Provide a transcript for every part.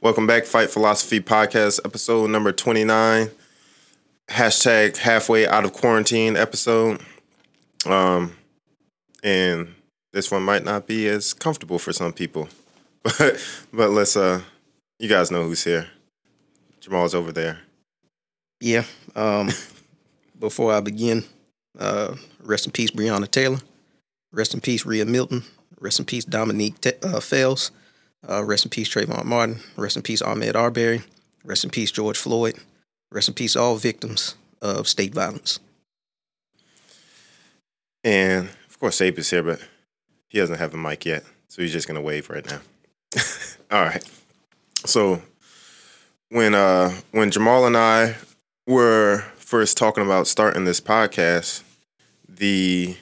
Welcome back, Fight Philosophy Podcast, episode number 29. Hashtag halfway out of quarantine episode. Um, and this one might not be as comfortable for some people. But but let's uh you guys know who's here. Jamal's over there. Yeah. Um, before I begin, uh, rest in peace, Breonna Taylor. Rest in peace, Riah Milton. Rest in peace, Dominique Te- uh, Fells. Uh, rest in peace, Trayvon Martin. Rest in peace, Ahmaud Arbery. Rest in peace, George Floyd. Rest in peace, all victims of state violence. And of course Abe is here, but he doesn't have a mic yet. So he's just gonna wave right now. All right. So when uh when Jamal and I were first talking about starting this podcast, the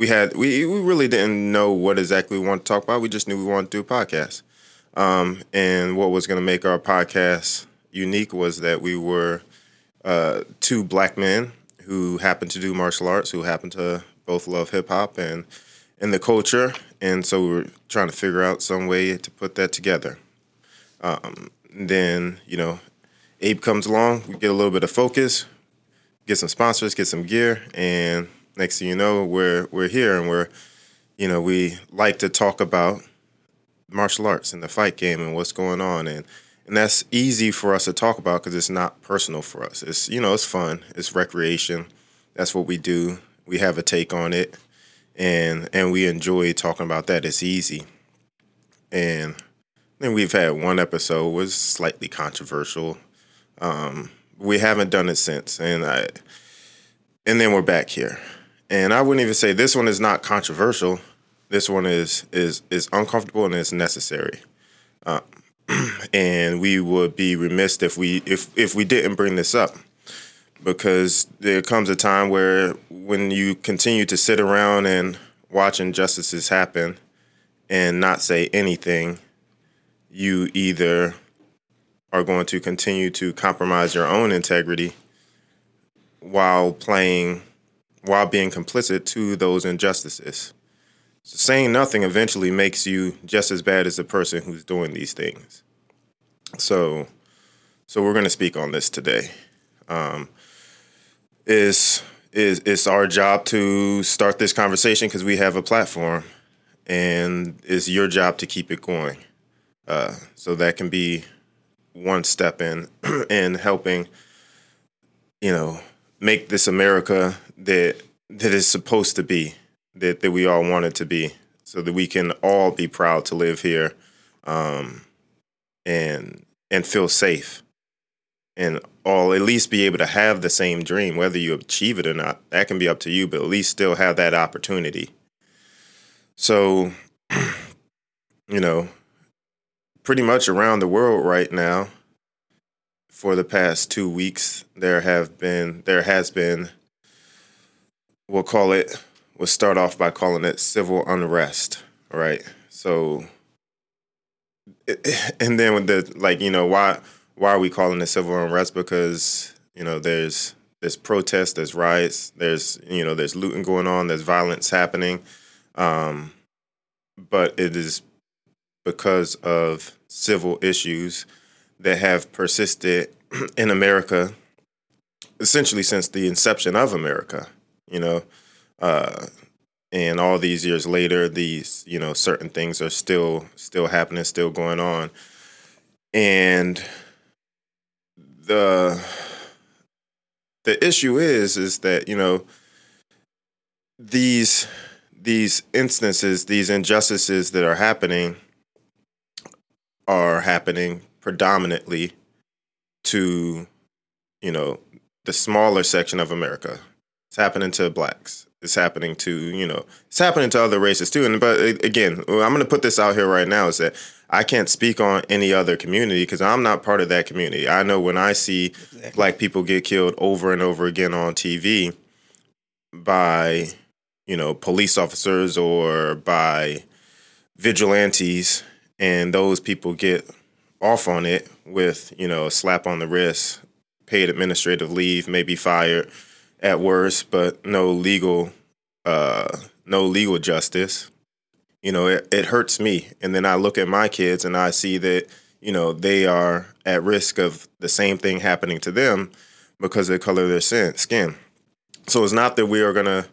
we had we we really didn't know what exactly we wanted to talk about. We just knew we wanted to do a podcast. Um, and what was going to make our podcast unique was that we were uh, two black men who happened to do martial arts, who happened to both love hip hop and and the culture, and so we were trying to figure out some way to put that together. Um, then you know, Abe comes along, we get a little bit of focus, get some sponsors, get some gear, and next thing you know, we're we're here and we're, you know, we like to talk about martial arts and the fight game and what's going on and and that's easy for us to talk about because it's not personal for us. It's you know it's fun, it's recreation. That's what we do. We have a take on it, and and we enjoy talking about that. It's easy, and then we've had one episode was slightly controversial. Um, we haven't done it since, and I, and then we're back here, and I wouldn't even say this one is not controversial. This one is is is uncomfortable and it's necessary, uh, and we would be remiss if we if if we didn't bring this up, because there comes a time where when you continue to sit around and watch injustices happen, and not say anything, you either are going to continue to compromise your own integrity while playing while being complicit to those injustices. So saying nothing eventually makes you just as bad as the person who's doing these things. So so we're going to speak on this today. Um, is is it's our job to start this conversation because we have a platform, and it's your job to keep it going. Uh, so that can be one step in in helping, you know, make this America that that is supposed to be, that that we all want it to be, so that we can all be proud to live here, um, and and feel safe, and all at least be able to have the same dream, whether you achieve it or not. That can be up to you, but at least still have that opportunity. So, you know, pretty much around the world right now for the past two weeks there have been there has been we'll call it we'll start off by calling it civil unrest right? So and then with the like you know why why are we calling it civil unrest? Because you know there's there's protests there's riots there's you know there's looting going on there's violence happening. Um, but it is because of civil issues that have persisted in America essentially since the inception of America, you know. Uh, and all these years later, these you know certain things are still still happening, still going on, and the the issue is is that you know these these instances, these injustices that are happening are happening predominantly to, you know, the smaller section of America. It's happening to blacks. It's happening to, you know, it's happening to other races too. And but again, I'm going to put this out here right now is that I can't speak on any other community because I'm not part of that community. I know when I see exactly. black people get killed over and over again on TV by, you know, police officers or by vigilantes, and those people get off on it with you know a slap on the wrist, paid administrative leave, maybe fired at worst, but no legal uh, no legal justice. You know, it, it hurts me. And then I look at my kids and I see that you know, they are at risk of the same thing happening to them because of the color of their skin. So it's not that we are gonna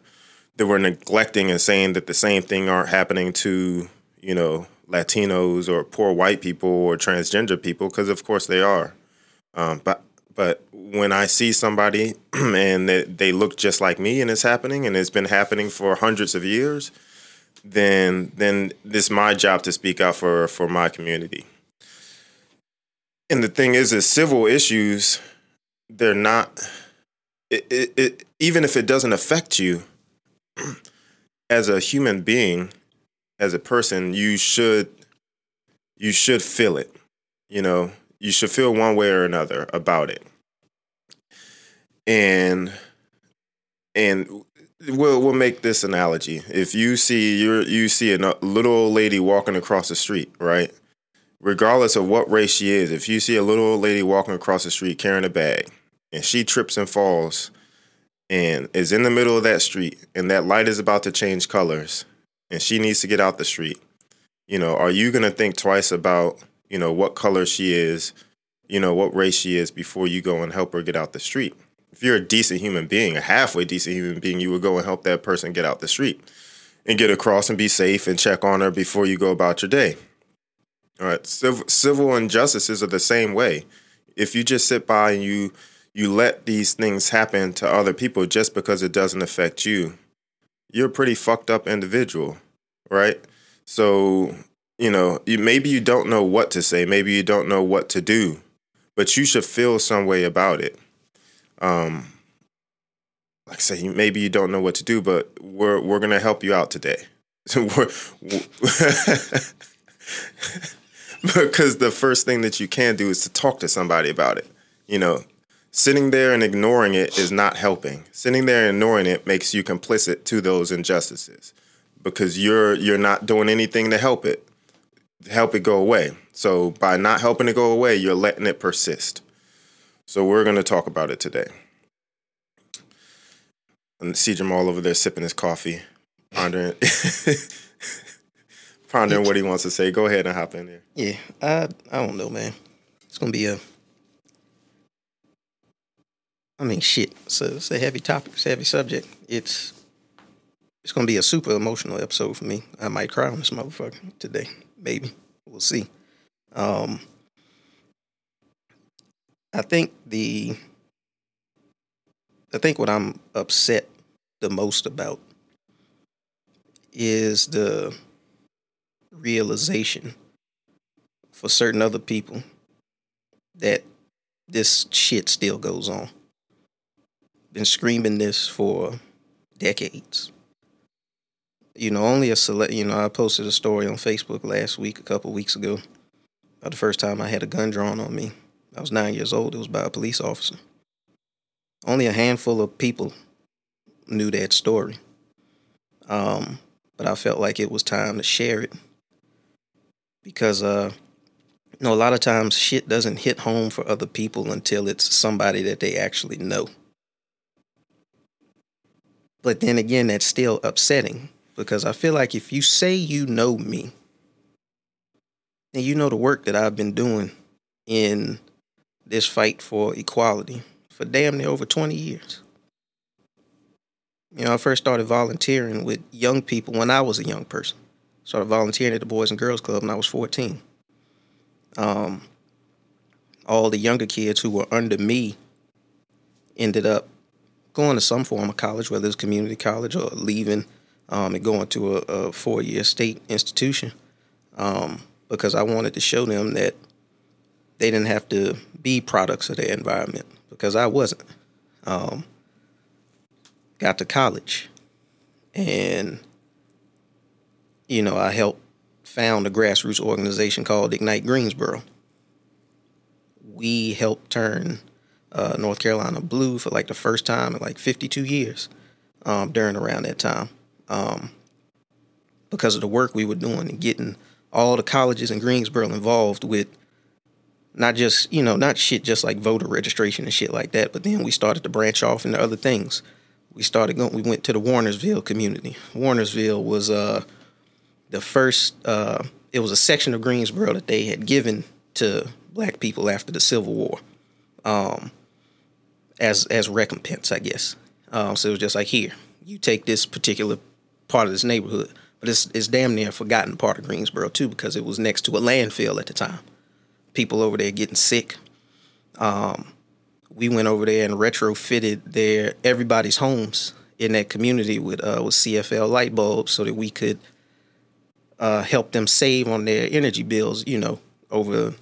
that we're neglecting and saying that the same thing aren't happening to you know Latinos or poor white people or transgender people because of course they are. Um, but but when I see somebody and they, they look just like me and it's happening and it's been happening for hundreds of years, then then it's my job to speak out for for my community. And the thing is, is civil issues, they're not. It, it, it, even if it doesn't affect you, as a human being, as a person, you should you should feel it. You know, you should feel one way or another about it. And and we'll we'll make this analogy. If you see you you see a little old lady walking across the street, right? Regardless of what race she is, if you see a little old lady walking across the street carrying a bag, and she trips and falls, and is in the middle of that street, and that light is about to change colors, and she needs to get out the street, you know, are you gonna think twice about you know what color she is, you know what race she is before you go and help her get out the street? if you're a decent human being, a halfway decent human being, you would go and help that person get out the street and get across and be safe and check on her before you go about your day. All right, civil, civil injustices are the same way. If you just sit by and you you let these things happen to other people just because it doesn't affect you, you're a pretty fucked up individual, right? So, you know, you, maybe you don't know what to say, maybe you don't know what to do, but you should feel some way about it um, like I say, maybe you don't know what to do, but we're we're gonna help you out today. because the first thing that you can do is to talk to somebody about it. You know, sitting there and ignoring it is not helping. Sitting there and ignoring it makes you complicit to those injustices because you're you're not doing anything to help it, help it go away. So by not helping it go away, you're letting it persist. So we're going to talk about it today. And see Jamal over there sipping his coffee, pondering, pondering what he wants to say. Go ahead and hop in there. Yeah, I I don't know, man. It's gonna be a. I mean, shit. So it's a heavy topic. It's a heavy subject. It's it's gonna be a super emotional episode for me. I might cry on this motherfucker today. Maybe we'll see. Um, I think the I think what I'm upset the most about is the realization for certain other people that this shit still goes on. Been screaming this for decades. You know, only a select. You know, I posted a story on Facebook last week, a couple weeks ago, about the first time I had a gun drawn on me. I was nine years old. It was by a police officer. Only a handful of people knew that story. Um, but I felt like it was time to share it because, uh, you know, a lot of times shit doesn't hit home for other people until it's somebody that they actually know. But then again, that's still upsetting because I feel like if you say you know me and you know the work that I've been doing in this fight for equality for damn near over 20 years. You know, I first started volunteering with young people when I was a young person. Started volunteering at the Boys and Girls Club when I was 14. Um, all the younger kids who were under me ended up going to some form of college, whether it's community college or leaving um, and going to a, a four year state institution, um, because I wanted to show them that they didn't have to be products of their environment because I wasn't. Um, got to college, and you know I helped found a grassroots organization called Ignite Greensboro. We helped turn uh, North Carolina blue for like the first time in like 52 years um, during around that time um, because of the work we were doing and getting all the colleges in Greensboro involved with not just you know not shit just like voter registration and shit like that but then we started to branch off into other things we started going we went to the warnersville community warnersville was uh the first uh it was a section of greensboro that they had given to black people after the Civil War, um, as as recompense, I guess. Um, so it was just like here, you take this particular part of this neighborhood, but it's it's damn near a forgotten part of Greensboro too because it was next to a landfill at the time. People over there getting sick. Um, we went over there and retrofitted their everybody's homes in that community with uh, with CFL light bulbs so that we could uh, help them save on their energy bills. You know, over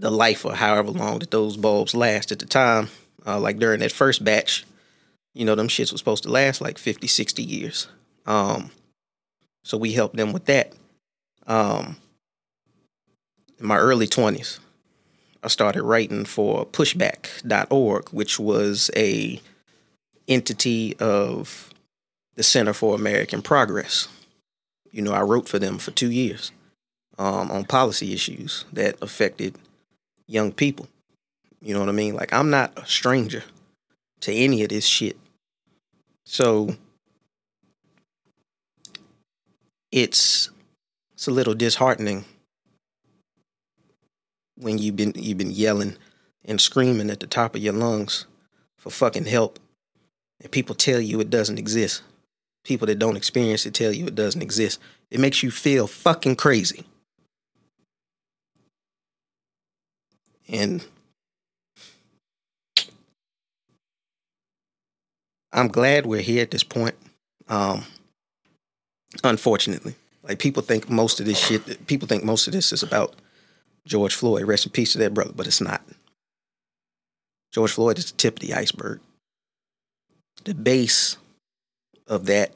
the life or however long that those bulbs last at the time. Uh, like during that first batch, you know, them shits was supposed to last like 50, 60 years. Um, so we helped them with that. Um, in my early 20s, I started writing for pushback.org, which was a entity of the Center for American Progress. You know, I wrote for them for two years um, on policy issues that affected young people. You know what I mean? Like, I'm not a stranger to any of this shit. So it's it's a little disheartening when you've been you've been yelling and screaming at the top of your lungs for fucking help and people tell you it doesn't exist. People that don't experience it tell you it doesn't exist. It makes you feel fucking crazy. And I'm glad we're here at this point. Um, unfortunately, like people think most of this shit, people think most of this is about George Floyd. Rest in peace to that brother, but it's not. George Floyd is the tip of the iceberg. The base of that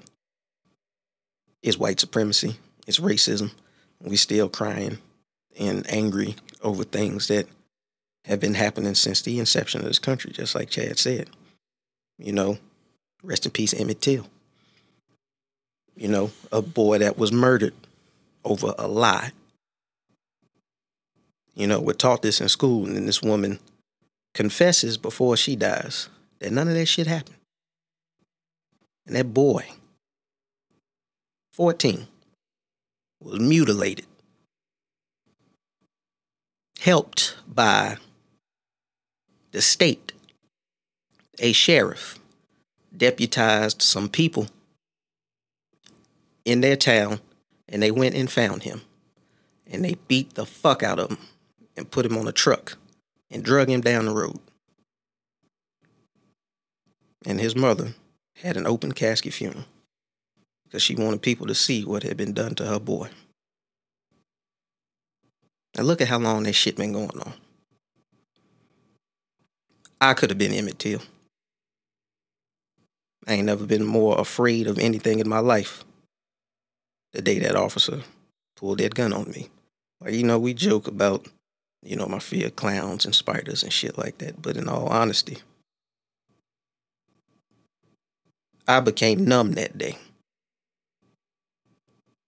is white supremacy, it's racism. We're still crying and angry over things that have been happening since the inception of this country, just like Chad said. You know, rest in peace, Emmett Till. You know, a boy that was murdered over a lie. You know, we're taught this in school, and then this woman confesses before she dies that none of that shit happened. And that boy, 14, was mutilated, helped by the state, a sheriff deputized some people in their town and they went and found him and they beat the fuck out of him and put him on a truck and drug him down the road. And his mother had an open casket funeral because she wanted people to see what had been done to her boy. Now look at how long that shit been going on. I could have been Emmett Till. I ain't never been more afraid of anything in my life. The day that officer pulled that gun on me. Like, you know, we joke about, you know, my fear of clowns and spiders and shit like that. But in all honesty, I became numb that day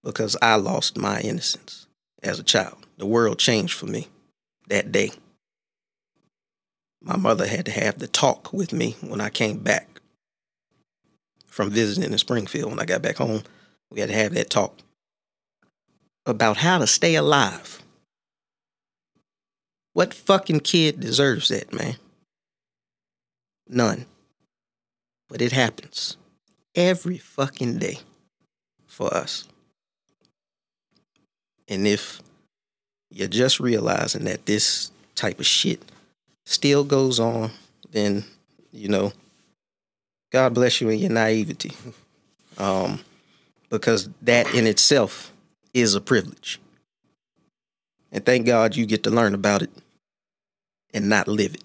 because I lost my innocence as a child. The world changed for me that day. My mother had to have the talk with me when I came back from visiting in Springfield. When I got back home, we had to have that talk about how to stay alive. What fucking kid deserves that, man? None. But it happens every fucking day for us. And if you're just realizing that this type of shit still goes on, then, you know, God bless you in your naivety. Um, because that in itself is a privilege. And thank God you get to learn about it and not live it.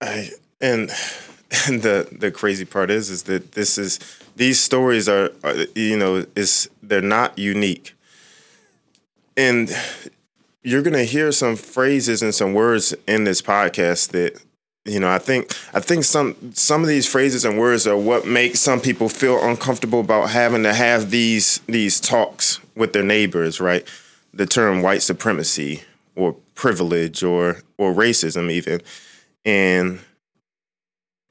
I and and the the crazy part is is that this is these stories are, are you know is they're not unique. And you're going to hear some phrases and some words in this podcast that you know i think i think some some of these phrases and words are what make some people feel uncomfortable about having to have these these talks with their neighbors right the term white supremacy or privilege or or racism even and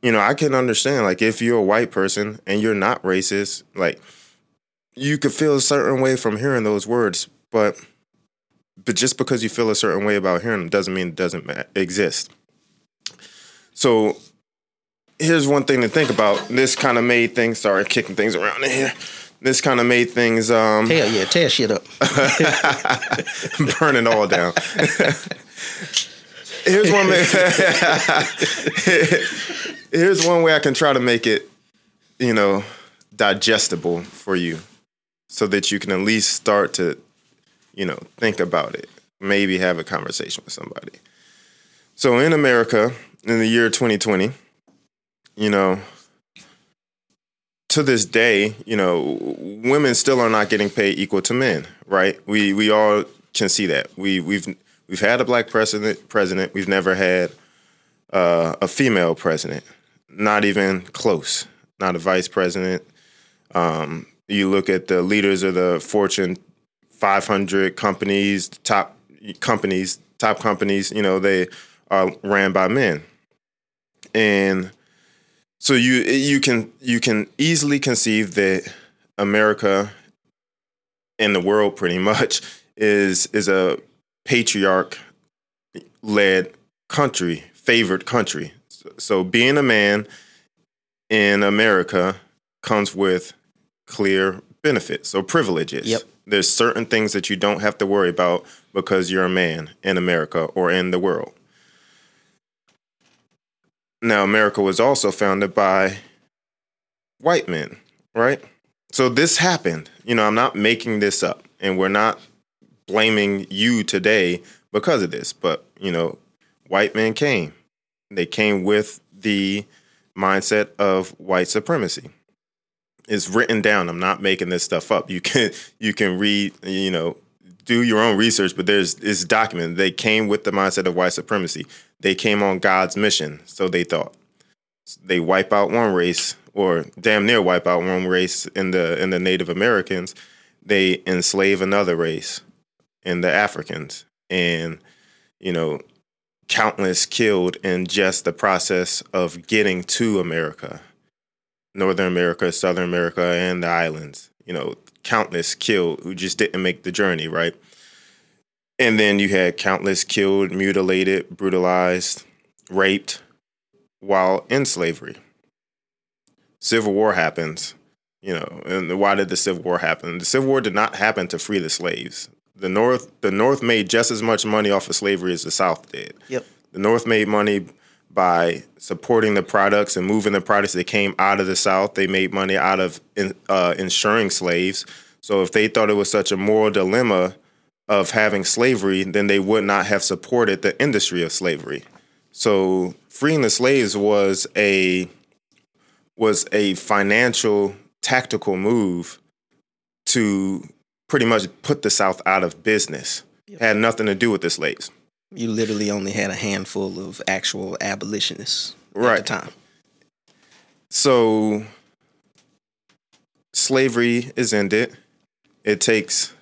you know i can understand like if you're a white person and you're not racist like you could feel a certain way from hearing those words, but but just because you feel a certain way about hearing them doesn't mean it doesn't exist. So here's one thing to think about. This kind of made things. Sorry, kicking things around in here. This kind of made things um, Hell yeah, tear shit up. burn it all down. here's one. Way, here's one way I can try to make it, you know, digestible for you, so that you can at least start to, you know, think about it. Maybe have a conversation with somebody. So in America, in the year 2020, you know, to this day, you know, women still are not getting paid equal to men, right? We we all can see that. We we've we've had a black president president. We've never had uh, a female president, not even close. Not a vice president. Um, you look at the leaders of the Fortune 500 companies, top companies, top companies. You know, they are ran by men, and so you you can you can easily conceive that America and the world pretty much is is a patriarch led country, favored country. So, being a man in America comes with clear benefits or privileges. Yep. There's certain things that you don't have to worry about because you're a man in America or in the world. Now, America was also founded by white men, right? So this happened. You know, I'm not making this up, and we're not blaming you today because of this, but, you know, white men came. They came with the mindset of white supremacy. It's written down. I'm not making this stuff up. You can you can read, you know, do your own research, but there's it's documented. They came with the mindset of white supremacy. They came on God's mission, so they thought. They wipe out one race, or damn near wipe out one race in the in the Native Americans. They enslave another race, in the Africans, and you know, countless killed in just the process of getting to America, Northern America, Southern America, and the islands. You know, countless killed who just didn't make the journey, right? And then you had countless killed, mutilated, brutalized, raped while in slavery. Civil War happens, you know, and why did the Civil War happen? The Civil War did not happen to free the slaves. The North the North made just as much money off of slavery as the South did. Yep. The North made money by supporting the products and moving the products that came out of the South. They made money out of in, uh, insuring slaves. So if they thought it was such a moral dilemma of having slavery, then they would not have supported the industry of slavery. So freeing the slaves was a was a financial tactical move to pretty much put the South out of business. Had nothing to do with the slaves. You literally only had a handful of actual abolitionists Right. at the time. So slavery is ended. It takes,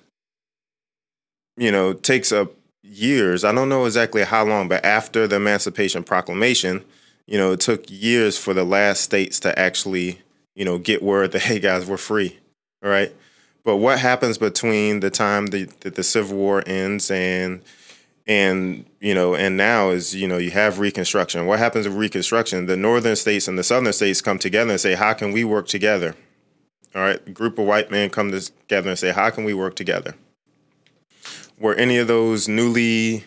you know, takes up years. I don't know exactly how long, but after the Emancipation Proclamation, you know, it took years for the last states to actually, you know, get word that hey guys, we're free. All right. But what happens between the time the, that the Civil War ends and and you know and now is you know you have reconstruction. What happens with reconstruction? The northern states and the southern states come together and say how can we work together? All right? Group of white men come together and say how can we work together? Were any of those newly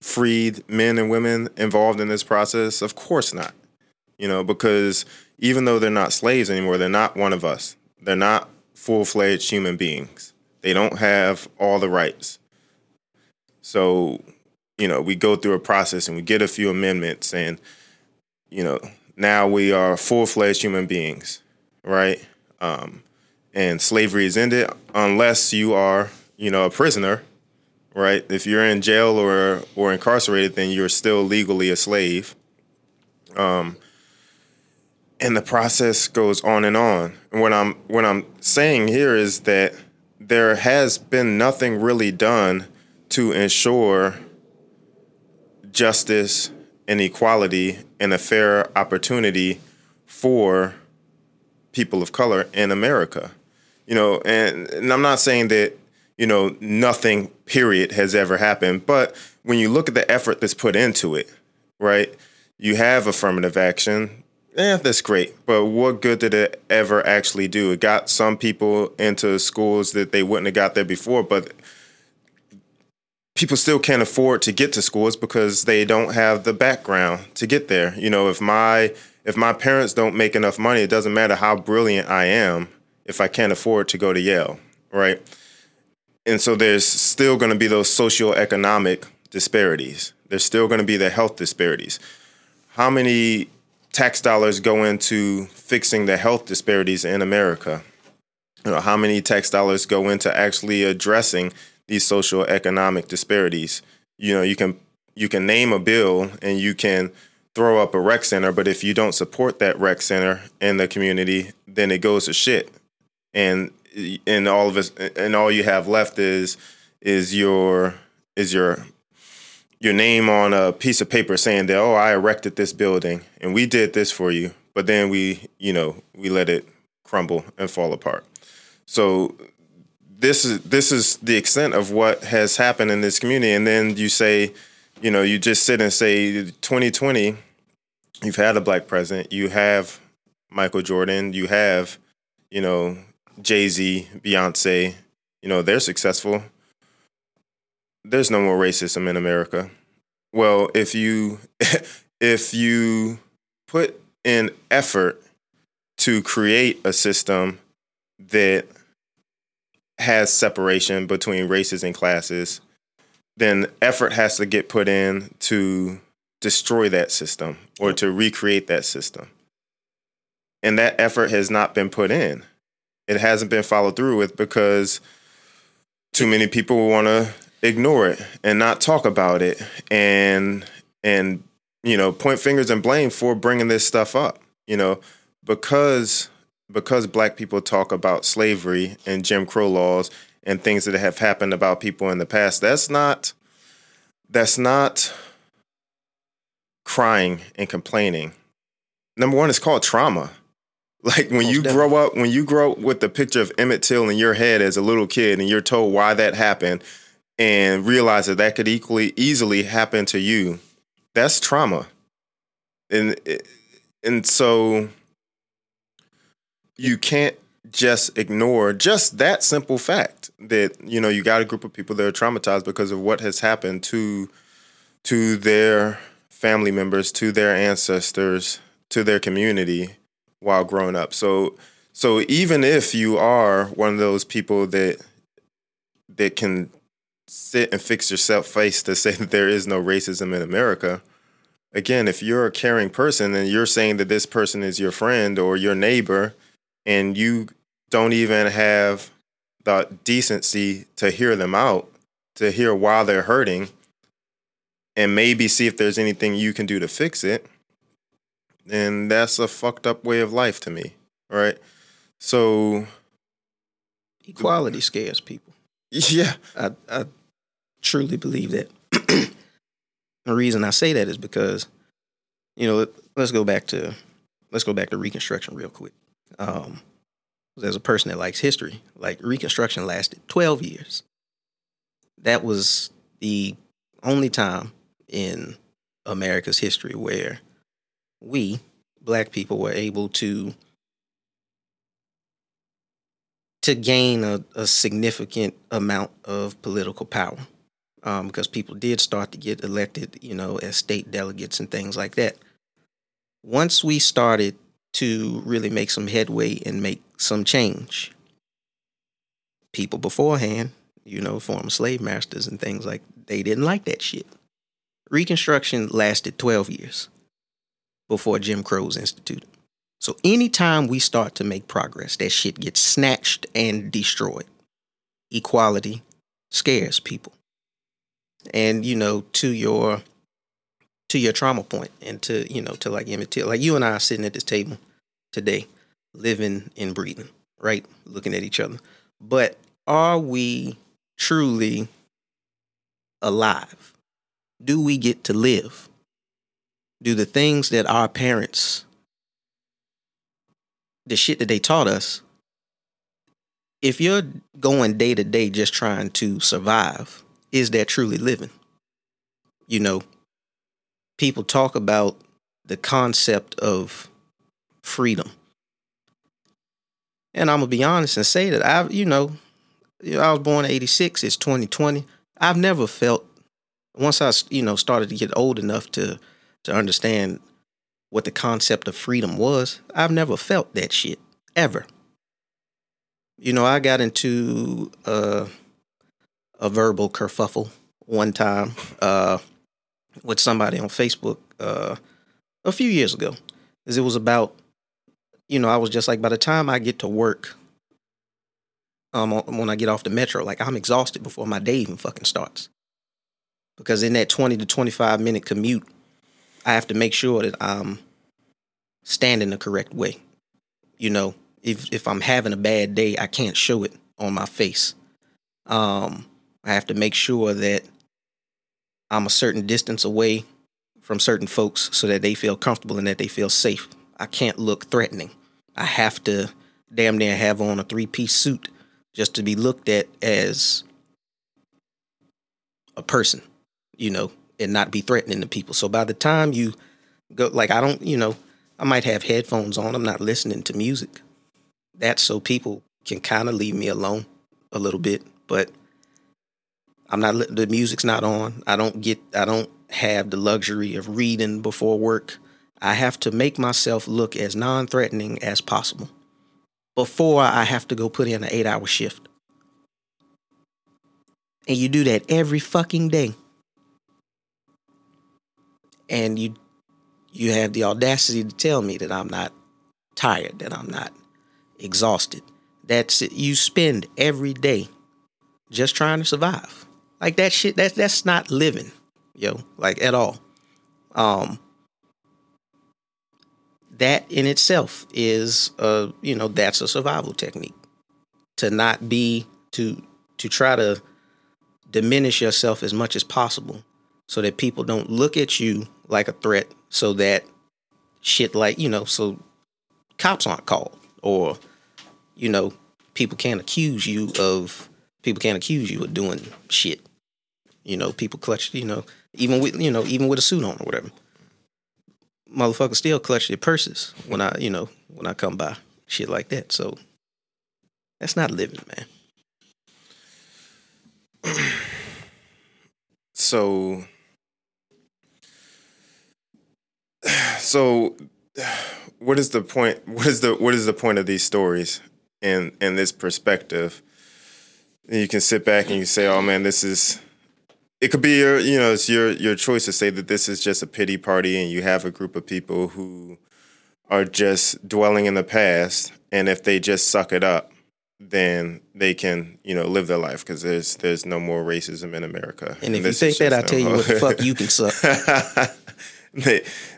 freed men and women involved in this process? Of course not. You know because even though they're not slaves anymore they're not one of us. They're not full-fledged human beings. They don't have all the rights so, you know, we go through a process and we get a few amendments, and, you know, now we are full fledged human beings, right? Um, and slavery is ended unless you are, you know, a prisoner, right? If you're in jail or or incarcerated, then you're still legally a slave. Um, and the process goes on and on. And what I'm what I'm saying here is that there has been nothing really done to ensure justice and equality and a fair opportunity for people of color in America. You know, and, and I'm not saying that you know nothing period has ever happened, but when you look at the effort that's put into it, right? You have affirmative action. Yeah, that's great. But what good did it ever actually do? It got some people into schools that they wouldn't have got there before, but people still can't afford to get to schools because they don't have the background to get there. You know, if my if my parents don't make enough money, it doesn't matter how brilliant I am if I can't afford to go to Yale, right? And so there's still going to be those socioeconomic disparities. There's still going to be the health disparities. How many tax dollars go into fixing the health disparities in America? You know, how many tax dollars go into actually addressing these social economic disparities. You know, you can you can name a bill and you can throw up a rec center, but if you don't support that rec center in the community, then it goes to shit. And and all of us and all you have left is is your is your your name on a piece of paper saying that oh I erected this building and we did this for you, but then we you know we let it crumble and fall apart. So this is this is the extent of what has happened in this community. And then you say, you know, you just sit and say, 2020, you've had a black president, you have Michael Jordan, you have, you know, Jay Z, Beyonce, you know, they're successful. There's no more racism in America. Well, if you if you put in effort to create a system that has separation between races and classes, then effort has to get put in to destroy that system or to recreate that system. And that effort has not been put in. It hasn't been followed through with because too many people want to ignore it and not talk about it and and you know point fingers and blame for bringing this stuff up you know because because black people talk about slavery and Jim Crow laws and things that have happened about people in the past, that's not that's not crying and complaining. Number one, it's called trauma. Like when Most you definitely. grow up, when you grow up with the picture of Emmett Till in your head as a little kid, and you're told why that happened, and realize that that could equally easily happen to you, that's trauma. And and so you can't just ignore just that simple fact that you know you got a group of people that are traumatized because of what has happened to to their family members to their ancestors to their community while growing up. So so even if you are one of those people that that can sit and fix yourself face to say that there is no racism in America again if you're a caring person and you're saying that this person is your friend or your neighbor and you don't even have the decency to hear them out, to hear why they're hurting, and maybe see if there's anything you can do to fix it, and that's a fucked up way of life to me, right? So equality scares people. Yeah, I, I truly believe that. the reason I say that is because, you know, let's go back to let's go back to Reconstruction real quick um, as a person that likes history, like Reconstruction lasted 12 years. That was the only time in America's history where we, black people, were able to to gain a, a significant amount of political power. Um, because people did start to get elected, you know, as state delegates and things like that. Once we started to really make some headway and make some change. People beforehand, you know, former slave masters and things like they didn't like that shit. Reconstruction lasted 12 years before Jim Crow was instituted. So anytime we start to make progress, that shit gets snatched and destroyed. Equality scares people. And you know, to your to your trauma point and to, you know, to like Till. Like you and I are sitting at this table today, living and breathing, right? Looking at each other. But are we truly alive? Do we get to live? Do the things that our parents, the shit that they taught us, if you're going day to day just trying to survive, is that truly living? You know, people talk about the concept of freedom. And I'm gonna be honest and say that I've, you know, I was born in 86, it's 2020. I've never felt once I, you know, started to get old enough to to understand what the concept of freedom was, I've never felt that shit ever. You know, I got into uh, a verbal kerfuffle one time uh, with somebody on Facebook uh, a few years ago. Because it was about, you know, I was just like, by the time I get to work, um, when I get off the metro, like I'm exhausted before my day even fucking starts. Because in that 20 to 25 minute commute, I have to make sure that I'm standing the correct way. You know, if if I'm having a bad day, I can't show it on my face. Um, I have to make sure that I'm a certain distance away from certain folks so that they feel comfortable and that they feel safe. I can't look threatening. I have to damn near have on a three piece suit just to be looked at as a person, you know, and not be threatening to people. So by the time you go, like, I don't, you know, I might have headphones on. I'm not listening to music. That's so people can kind of leave me alone a little bit, but I'm not, the music's not on. I don't get, I don't have the luxury of reading before work. I have to make myself look as non threatening as possible before I have to go put in an eight hour shift. And you do that every fucking day and you you have the audacity to tell me that I'm not tired, that I'm not exhausted. That's it. You spend every day just trying to survive. Like that shit, that's that's not living, yo, like at all. Um that in itself is a you know, that's a survival technique. To not be to to try to diminish yourself as much as possible so that people don't look at you like a threat so that shit like, you know, so cops aren't called or, you know, people can't accuse you of people can't accuse you of doing shit. You know, people clutch, you know, even with you know, even with a suit on or whatever. Motherfuckers still clutch their purses when I, you know, when I come by. Shit like that. So that's not living, man. so so what is the point what is the what is the point of these stories in in this perspective and you can sit back and you say oh man this is it could be your you know it's your your choice to say that this is just a pity party and you have a group of people who are just dwelling in the past and if they just suck it up then they can you know live their life because there's there's no more racism in america. And if and you think that i tell you what the fuck you can suck.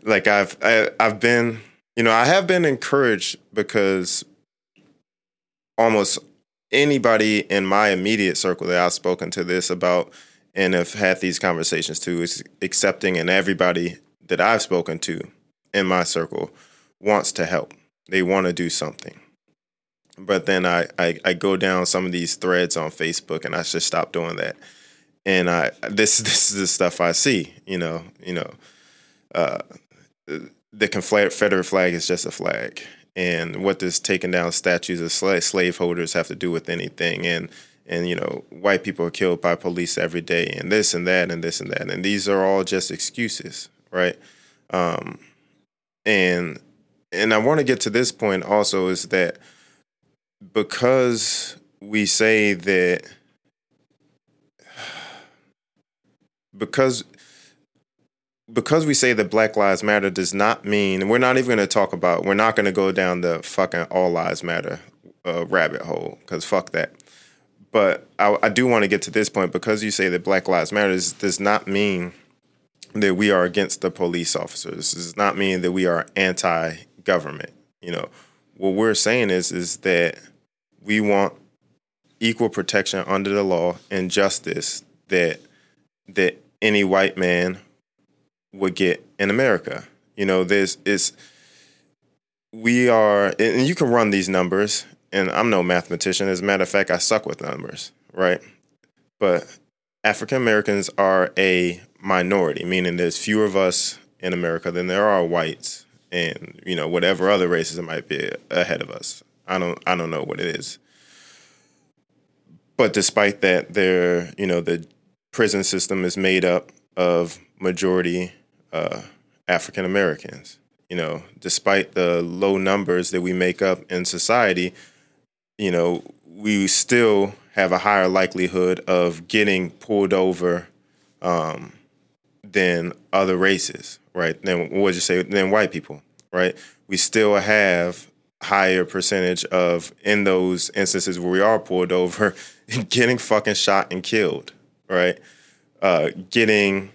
Like I've I, have i have been you know I have been encouraged because almost anybody in my immediate circle that I've spoken to this about and have had these conversations too is accepting and everybody that I've spoken to in my circle wants to help. They want to do something. But then I, I, I go down some of these threads on Facebook and I just stop doing that. And I this this is the stuff I see, you know, you know, uh, the Confederate flag is just a flag. And what does taking down statues of slaveholders have to do with anything? And and you know, white people are killed by police every day, and this and that, and this and that, and these are all just excuses, right? Um, and and I want to get to this point also is that because we say that because because we say that Black Lives Matter does not mean we're not even going to talk about we're not going to go down the fucking All Lives Matter uh, rabbit hole because fuck that. But I, I do want to get to this point because you say that Black Lives Matter does not mean that we are against the police officers. This does not mean that we are anti-government. You know, what we're saying is is that we want equal protection under the law and justice that that any white man would get in America. You know, there's is we are, and you can run these numbers. And I'm no mathematician. As a matter of fact, I suck with numbers, right? But African Americans are a minority, meaning there's fewer of us in America than there are whites, and you know whatever other races it might be ahead of us. I don't I don't know what it is. But despite that, there you know the prison system is made up of majority uh, African Americans. You know, despite the low numbers that we make up in society, you know, we still have a higher likelihood of getting pulled over um, than other races, right? Then what would you say? Than white people, right? We still have higher percentage of in those instances where we are pulled over, getting fucking shot and killed, right? Uh, getting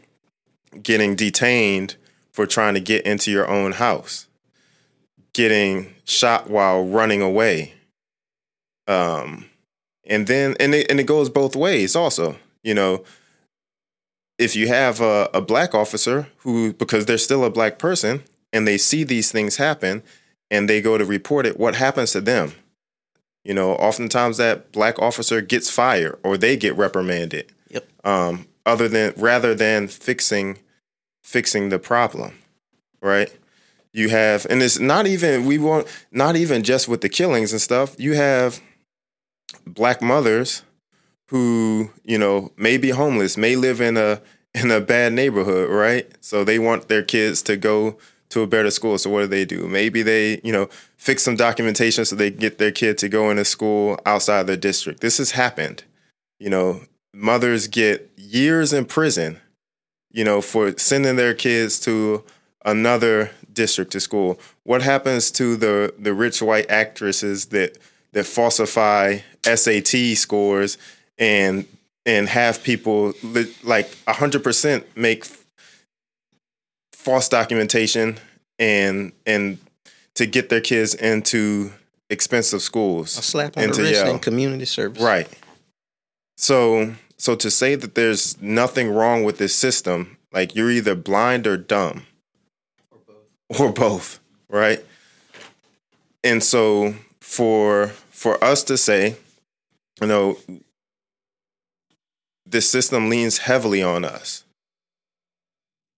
getting detained for trying to get into your own house, getting shot while running away. Um, and then and it, and it goes both ways also. You know, if you have a, a black officer who because they're still a black person and they see these things happen and they go to report it, what happens to them? You know, oftentimes that black officer gets fired or they get reprimanded. Yep. Um, other than rather than fixing fixing the problem, right? You have, and it's not even we want not even just with the killings and stuff. You have black mothers who you know may be homeless, may live in a in a bad neighborhood, right? So they want their kids to go to a better school. So what do they do? Maybe they, you know, fix some documentation so they get their kid to go into school outside their district. This has happened. You know, mothers get years in prison, you know, for sending their kids to another district to school. What happens to the the rich white actresses that that falsify SAT scores and and have people like 100% make false documentation and and to get their kids into expensive schools a slap on the wrist and community service. Right. So so to say that there's nothing wrong with this system like you're either blind or dumb. Or both, or both right? And so for for us to say you know this system leans heavily on us.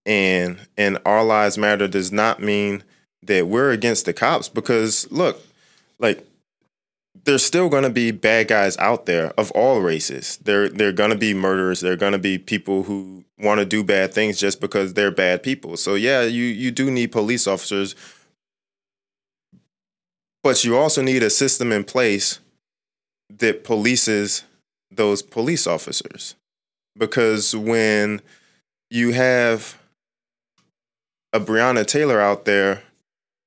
And and our lives matter does not mean that we're against the cops because look, like there's still going to be bad guys out there of all races. There there're going to be murderers, there're going to be people who want to do bad things just because they're bad people. So yeah, you you do need police officers but you also need a system in place that polices those police officers. Because when you have a Breonna Taylor out there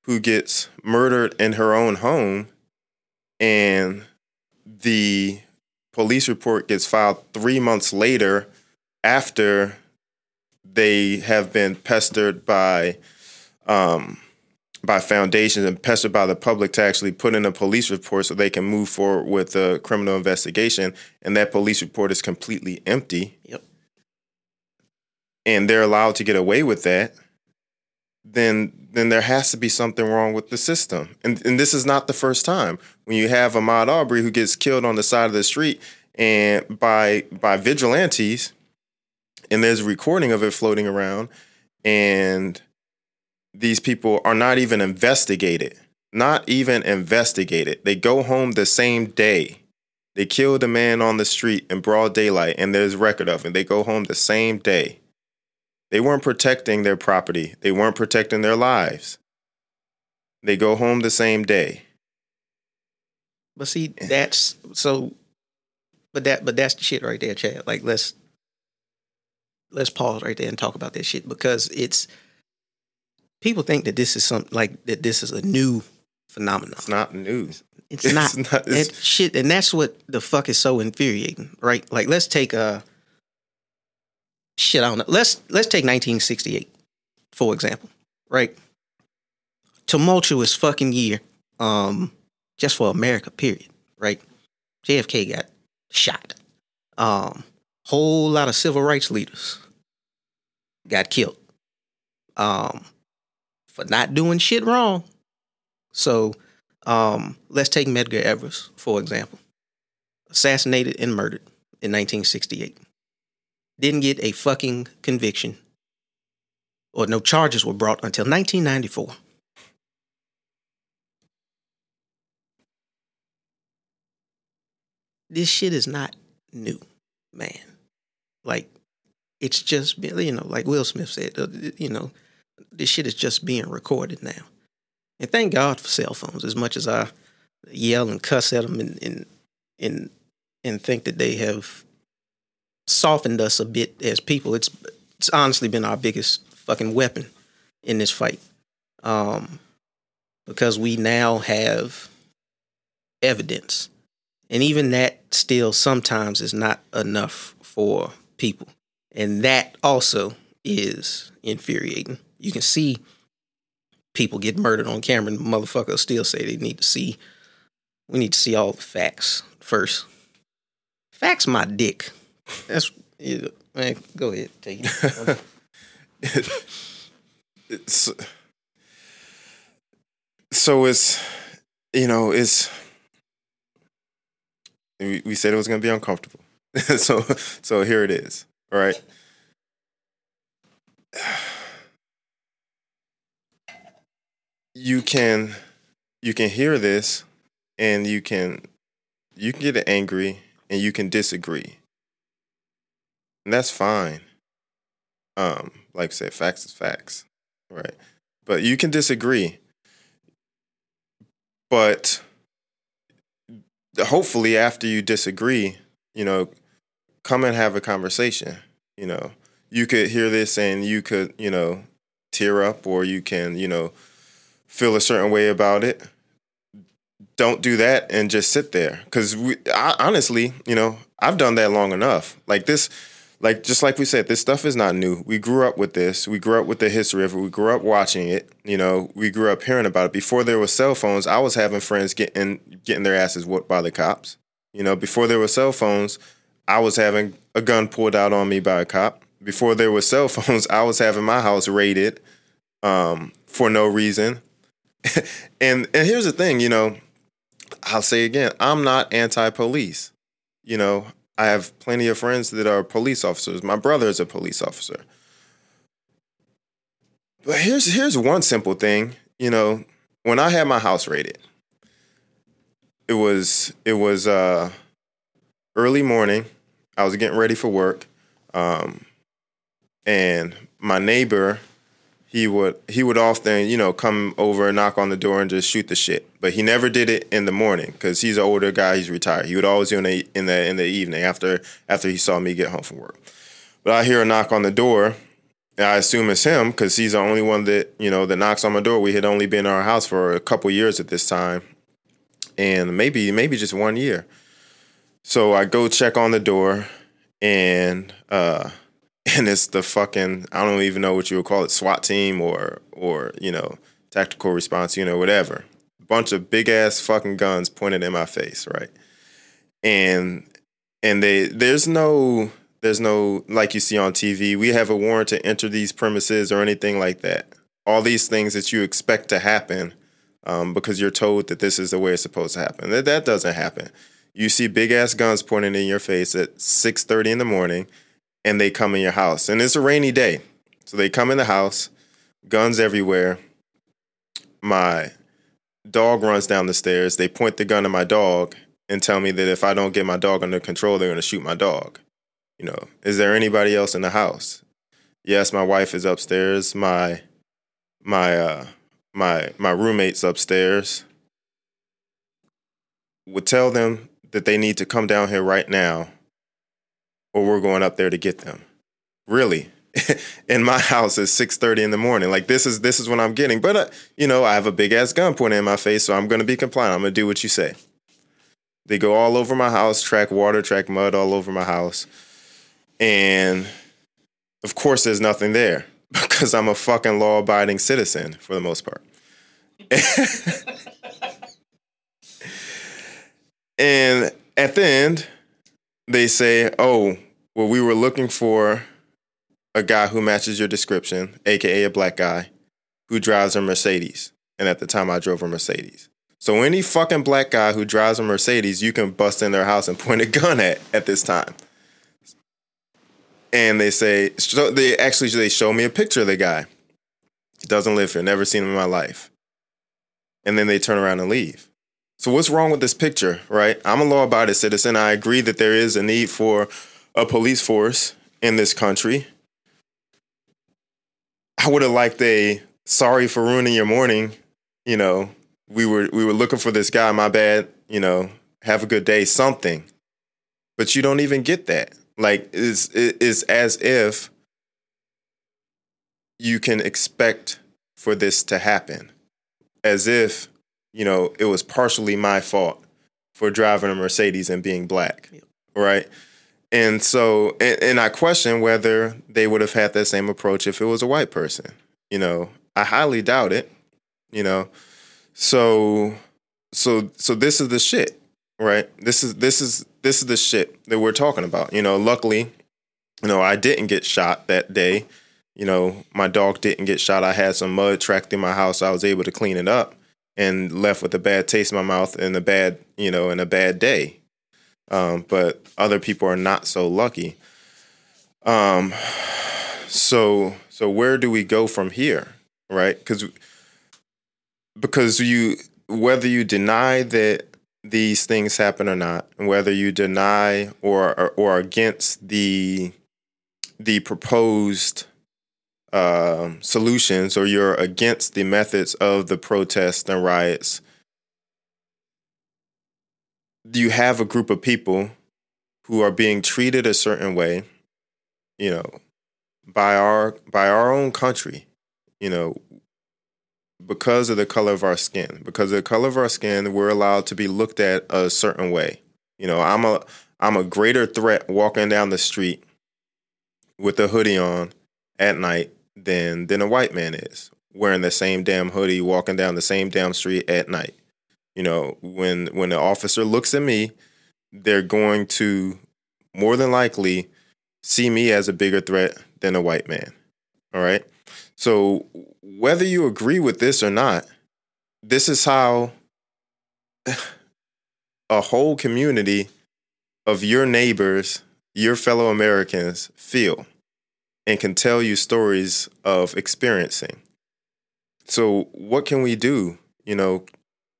who gets murdered in her own home and the police report gets filed three months later after they have been pestered by um, by foundations and pestered by the public to actually put in a police report so they can move forward with a criminal investigation and that police report is completely empty. Yep. And they're allowed to get away with that then then there has to be something wrong with the system. And and this is not the first time. When you have Ahmaud Arbery who gets killed on the side of the street and by by vigilantes and there's a recording of it floating around and these people are not even investigated. Not even investigated. They go home the same day. They killed a man on the street in broad daylight, and there's record of it. They go home the same day. They weren't protecting their property. They weren't protecting their lives. They go home the same day. But see, that's so. But that, but that's the shit right there, Chad. Like let's let's pause right there and talk about that shit because it's people think that this is something like that. This is a new phenomenon. It's not news. It's, it's not. not it's, shit, and that's what the fuck is so infuriating, right? Like, let's take a shit. I don't know. Let's let's take 1968 for example, right? Tumultuous fucking year, um, just for America. Period. Right? JFK got shot. Um, whole lot of civil rights leaders got killed. Um, for not doing shit wrong. So Um, let's take Medgar Evers, for example. Assassinated and murdered in 1968. Didn't get a fucking conviction or no charges were brought until 1994. This shit is not new, man. Like, it's just, you know, like Will Smith said, uh, you know, this shit is just being recorded now. And thank God for cell phones, as much as I yell and cuss at them and, and, and, and think that they have softened us a bit as people. It's, it's honestly been our biggest fucking weapon in this fight. Um, because we now have evidence. And even that still sometimes is not enough for people. And that also is infuriating. You can see people get murdered on camera and motherfuckers still say they need to see we need to see all the facts first. Facts my dick. That's yeah, man, go ahead, take it. it's so it's you know it's we, we said it was going to be uncomfortable so so here it is all right you can you can hear this and you can you can get angry and you can disagree. And that's fine. Um like I said facts is facts right? But you can disagree. But hopefully after you disagree you know come and have a conversation you know. You could hear this and you could you know tear up or you can you know feel a certain way about it don't do that and just sit there. Because honestly you know i've done that long enough. Like this like just like we said this stuff is not new. We grew up with this. We grew up with the history of it. We grew up watching it. You know we grew up hearing about it. Before there were cell phones i was having friends getting getting their asses whooped by the cops. You know before there were cell phones i was having a gun pulled out on me by a cop. Before there were cell phones i was having my house raided um, for no reason and and here's the thing, you know, I'll say again, I'm not anti-police. You know, I have plenty of friends that are police officers. My brother is a police officer. But here's here's one simple thing, you know, when I had my house raided, it was it was uh early morning. I was getting ready for work. Um and my neighbor he would he would often you know come over and knock on the door and just shoot the shit. But he never did it in the morning because he's an older guy he's retired. He would always do it in the, in the in the evening after after he saw me get home from work. But i hear a knock on the door and i assume it's him because he's the only one that you know that knocks on my door. We had only been in our house for a couple years at this time and maybe maybe just one year. So i go check on the door and uh and it's the fucking I don't even know what you would call it SWAT team or or you know tactical response you know whatever. Bunch of big ass fucking guns pointed in my face right? And and they there's no there's no like you see on TV we have a warrant to enter these premises or anything like that. All these things that you expect to happen um, because you're told that this is the way it's supposed to happen. That that doesn't happen. You see big ass guns pointing in your face at 6:30 in the morning and they come in your house. And it's a rainy day. So they come in the house, guns everywhere. My dog runs down the stairs. They point the gun at my dog and tell me that if I don't get my dog under control, they're going to shoot my dog. You know, is there anybody else in the house? Yes, my wife is upstairs. My my uh my my roommate's upstairs. Would tell them that they need to come down here right now or we're going up there to get them. Really. in my house at 6:30 in the morning. Like this is this is what I'm getting. But uh, you know, I have a big ass gun pointed in my face, so I'm going to be compliant. I'm going to do what you say. They go all over my house, track water, track mud all over my house. And of course there's nothing there because I'm a fucking law-abiding citizen for the most part. and at the end, they say, "Oh, well, we were looking for a guy who matches your description, aka a black guy, who drives a Mercedes." And at the time, I drove a Mercedes. So any fucking black guy who drives a Mercedes, you can bust in their house and point a gun at at this time. And they say so they actually they show me a picture of the guy. Doesn't live here, never seen him in my life. And then they turn around and leave. So what's wrong with this picture, right? I'm a law-abiding citizen. I agree that there is a need for a police force in this country. I would have liked a sorry for ruining your morning, you know, we were we were looking for this guy, my bad, you know, have a good day, something. But you don't even get that. Like it's it's as if you can expect for this to happen. As if, you know, it was partially my fault for driving a Mercedes and being black. Yep. Right? And so, and, and, I question whether they would have had that same approach if it was a white person. You know, I highly doubt it. You know, so so so this is the shit, right? This is this is this is the shit that we're talking about. You know, luckily, you know, I didn't get shot that day. You know, my dog didn't get shot. I had some mud tracked in my house. I was able to clean it up and left with a bad taste in my mouth and a bad, you know, and a bad day. Um, but other people are not so lucky. Um, so so where do we go from here, right? Because because you whether you deny that these things happen or not, and whether you deny or or, or against the the proposed uh, solutions, or you're against the methods of the protests and riots, you have a group of people who are being treated a certain way, you know, by our by our own country. You know, because of the color of our skin. Because of the color of our skin, we're allowed to be looked at a certain way. You know, I'm a I'm a greater threat walking down the street with a hoodie on at night than than a white man is wearing the same damn hoodie walking down the same damn street at night. You know, when when the officer looks at me, they're going to more than likely see me as a bigger threat than a white man. All right? So whether you agree with this or not, this is how a whole community of your neighbors, your fellow Americans feel and can tell you stories of experiencing. So, what can we do? You know,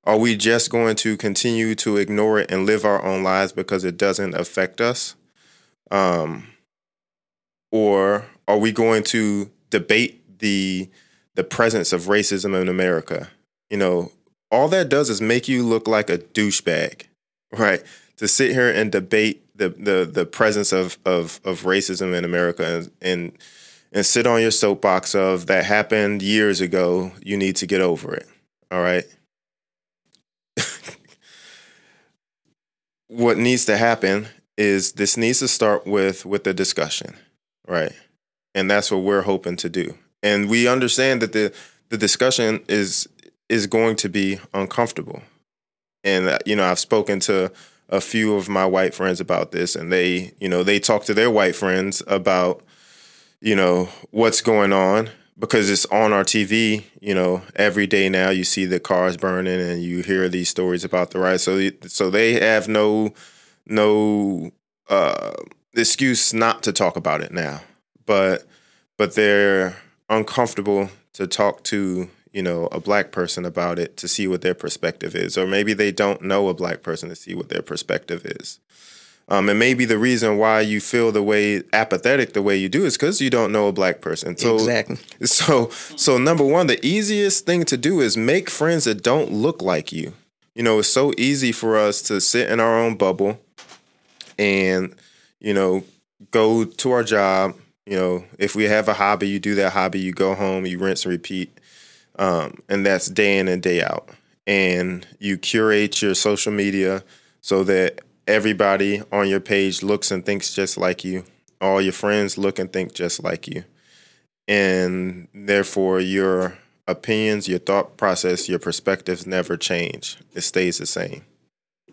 are we just going to continue to ignore it and live our own lives because it doesn't affect us? Um, or are we going to debate the the presence of racism in America. You know, all that does is make you look like a douchebag, right? To sit here and debate the the the presence of of of racism in America and and, and sit on your soapbox of that happened years ago. You need to get over it. All right. what needs to happen is this needs to start with with the discussion, right? And that's what we're hoping to do and we understand that the the discussion is is going to be uncomfortable. And uh, you know, I've spoken to a few of my white friends about this, and they, you know, they talk to their white friends about, you know, what's going on because it's on our TV. You know, every day now you see the cars burning, and you hear these stories about the riots. So, so they have no no uh, excuse not to talk about it now. But but they're uncomfortable to talk to you know a black person about it to see what their perspective is or maybe they don't know a black person to see what their perspective is. Um, and maybe the reason why you feel the way apathetic the way you do is because you don't know a black person. So exactly. so so number one the easiest thing to do is make friends that don't look like you. You know it's so easy for us to sit in our own bubble and you know go to our job. You know, if we have a hobby, you do that hobby, you go home, you rinse and repeat. Um, and that's day in and day out. And you curate your social media so that everybody on your page looks and thinks just like you. All your friends look and think just like you. And therefore, your opinions, your thought process, your perspectives never change. It stays the same.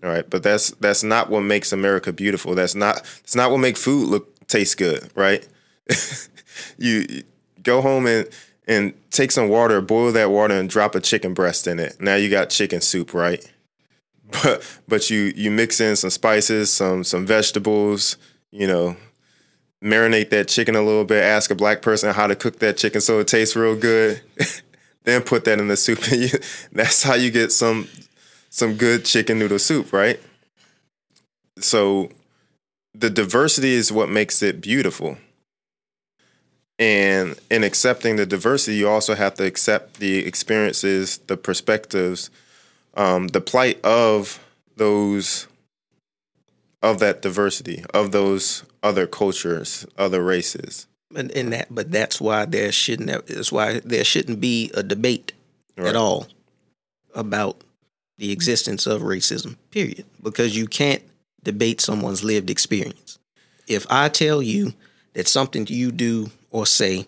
All right, but that's that's not what makes America beautiful. That's not it's not what makes food look taste good, right? you go home and and take some water, boil that water, and drop a chicken breast in it. Now you got chicken soup, right? But but you you mix in some spices, some some vegetables, you know, marinate that chicken a little bit. Ask a black person how to cook that chicken so it tastes real good. then put that in the soup, that's how you get some some good chicken noodle soup, right? So the diversity is what makes it beautiful. And in accepting the diversity, you also have to accept the experiences, the perspectives, um, the plight of those of that diversity, of those other cultures, other races. And, and that, but that's why there shouldn't. That's why there shouldn't be a debate right. at all about the existence of racism. Period. Because you can't debate someone's lived experience. If I tell you that something you do or say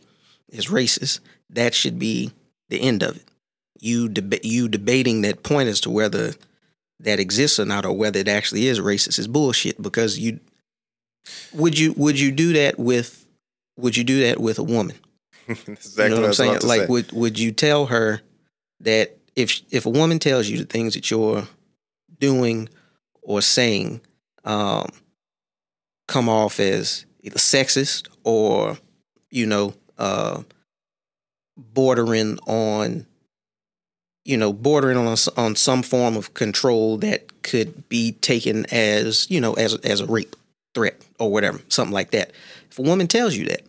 is racist, that should be the end of it. You deba- you debating that point as to whether that exists or not, or whether it actually is racist, is bullshit. Because you would you would you do that with would you do that with a woman? exactly you know what I'm saying? Like, say. would would you tell her that if if a woman tells you the things that you're doing or saying um, come off as either sexist or you know, uh, bordering on, you know, bordering on on some form of control that could be taken as, you know, as as a rape threat or whatever, something like that. If a woman tells you that,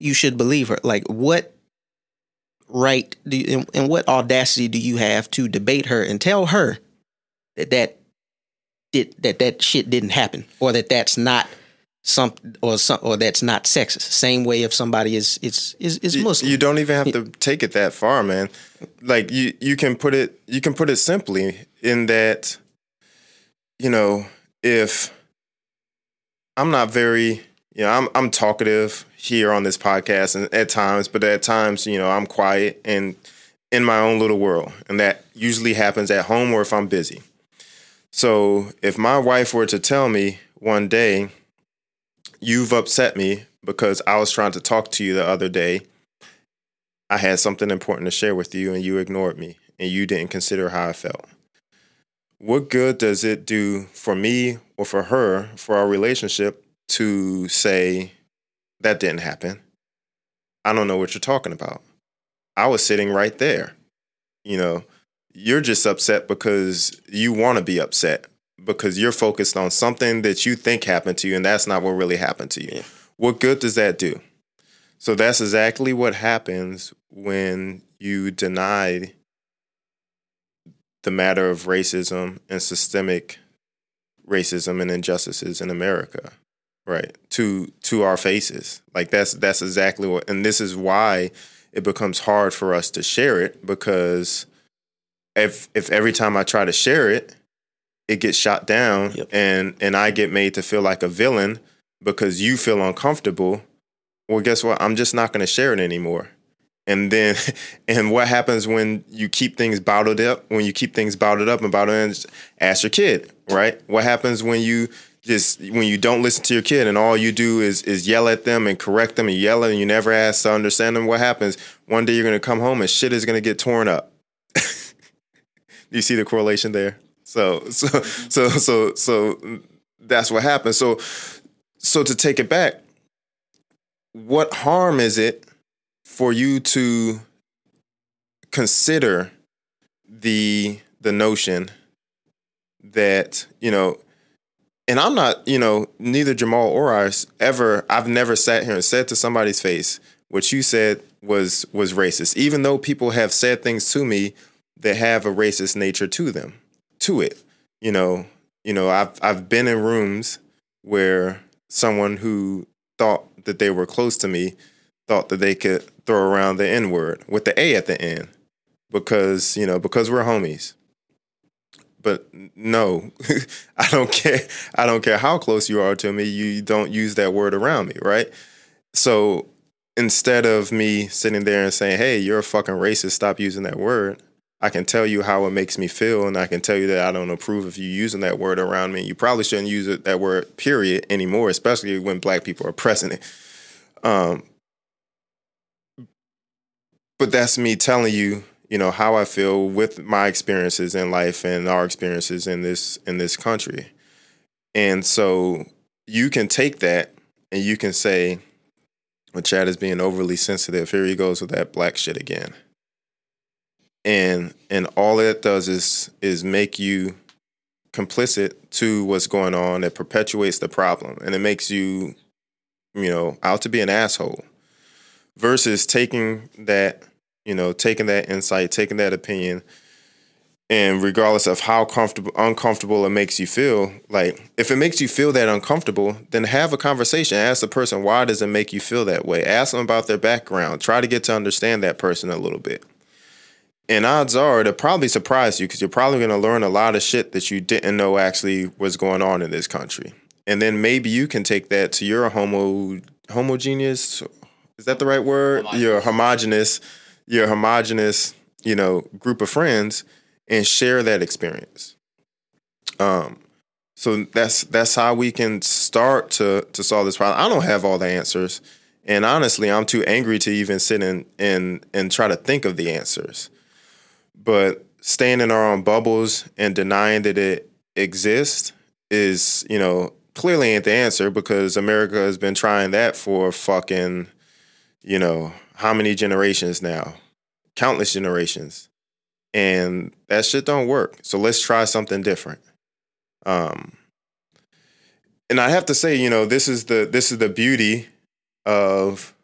you should believe her. Like, what right do you, and, and what audacity do you have to debate her and tell her that that did that that shit didn't happen or that that's not some or some or that's not sexist. Same way if somebody is it's is, is Muslim. You, you don't even have to take it that far, man. Like you you can put it you can put it simply in that you know, if I'm not very you know, I'm I'm talkative here on this podcast and at times, but at times, you know, I'm quiet and in my own little world. And that usually happens at home or if I'm busy. So if my wife were to tell me one day, you've upset me because I was trying to talk to you the other day. I had something important to share with you and you ignored me and you didn't consider how I felt. What good does it do for me or for her, for our relationship, to say that didn't happen? I don't know what you're talking about. I was sitting right there. You know, you're just upset because you want to be upset because you're focused on something that you think happened to you and that's not what really happened to you. Yeah. What good does that do? So that's exactly what happens when you deny the matter of racism and systemic racism and injustices in America, right? To to our faces. Like that's that's exactly what and this is why it becomes hard for us to share it because if if every time I try to share it, it gets shot down yep. and and I get made to feel like a villain because you feel uncomfortable, well guess what? I'm just not going to share it anymore. And then and what happens when you keep things bottled up? When you keep things bottled up and bottled in, ask your kid, right? What happens when you just when you don't listen to your kid and all you do is is yell at them and correct them and yell and you never ask to understand them? What happens? One day you're going to come home and shit is going to get torn up. do you see the correlation there? So so so so so that's what happened. So so to take it back, what harm is it for you to consider the the notion that you know and i'm not you know neither jamal or i ever i've never sat here and said to somebody's face what you said was was racist even though people have said things to me that have a racist nature to them to it. You know, you know, I've I've been in rooms where someone who thought that they were close to me thought that they could throw around the N word with the A at the end because, you know, because we're homies. But no, I don't care. I don't care how close you are to me. You don't use that word around me, right? So instead of me sitting there and saying, "Hey, you're a fucking racist. Stop using that word," I can tell you how it makes me feel, and I can tell you that I don't approve of you using that word around me. You probably shouldn't use it, that word, period, anymore, especially when black people are pressing it. Um, but that's me telling you, you know, how I feel with my experiences in life and our experiences in this in this country. And so you can take that and you can say, well, Chad is being overly sensitive. Here he goes with that black shit again. And and all it does is is make you complicit to what's going on. It perpetuates the problem and it makes you, you know, out to be an asshole. Versus taking that, you know, taking that insight, taking that opinion, and regardless of how comfortable uncomfortable it makes you feel like if it makes you feel that uncomfortable then have a conversation ask the person why does it make you feel that way ask them about their background try to get to understand that person a little bit and odds are it'll probably surprise you because you're probably going to learn a lot of shit that you didn't know actually was going on in this country and then maybe you can take that to your homo homogeneous is that the right word homogenous. your homogenous your homogenous you know group of friends and share that experience. Um, so that's that's how we can start to to solve this problem. I don't have all the answers, and honestly, I'm too angry to even sit and and and try to think of the answers. But staying in our own bubbles and denying that it exists is, you know, clearly ain't the answer because America has been trying that for fucking, you know, how many generations now? Countless generations and that shit don't work. So let's try something different. Um, and I have to say, you know, this is the this is the beauty of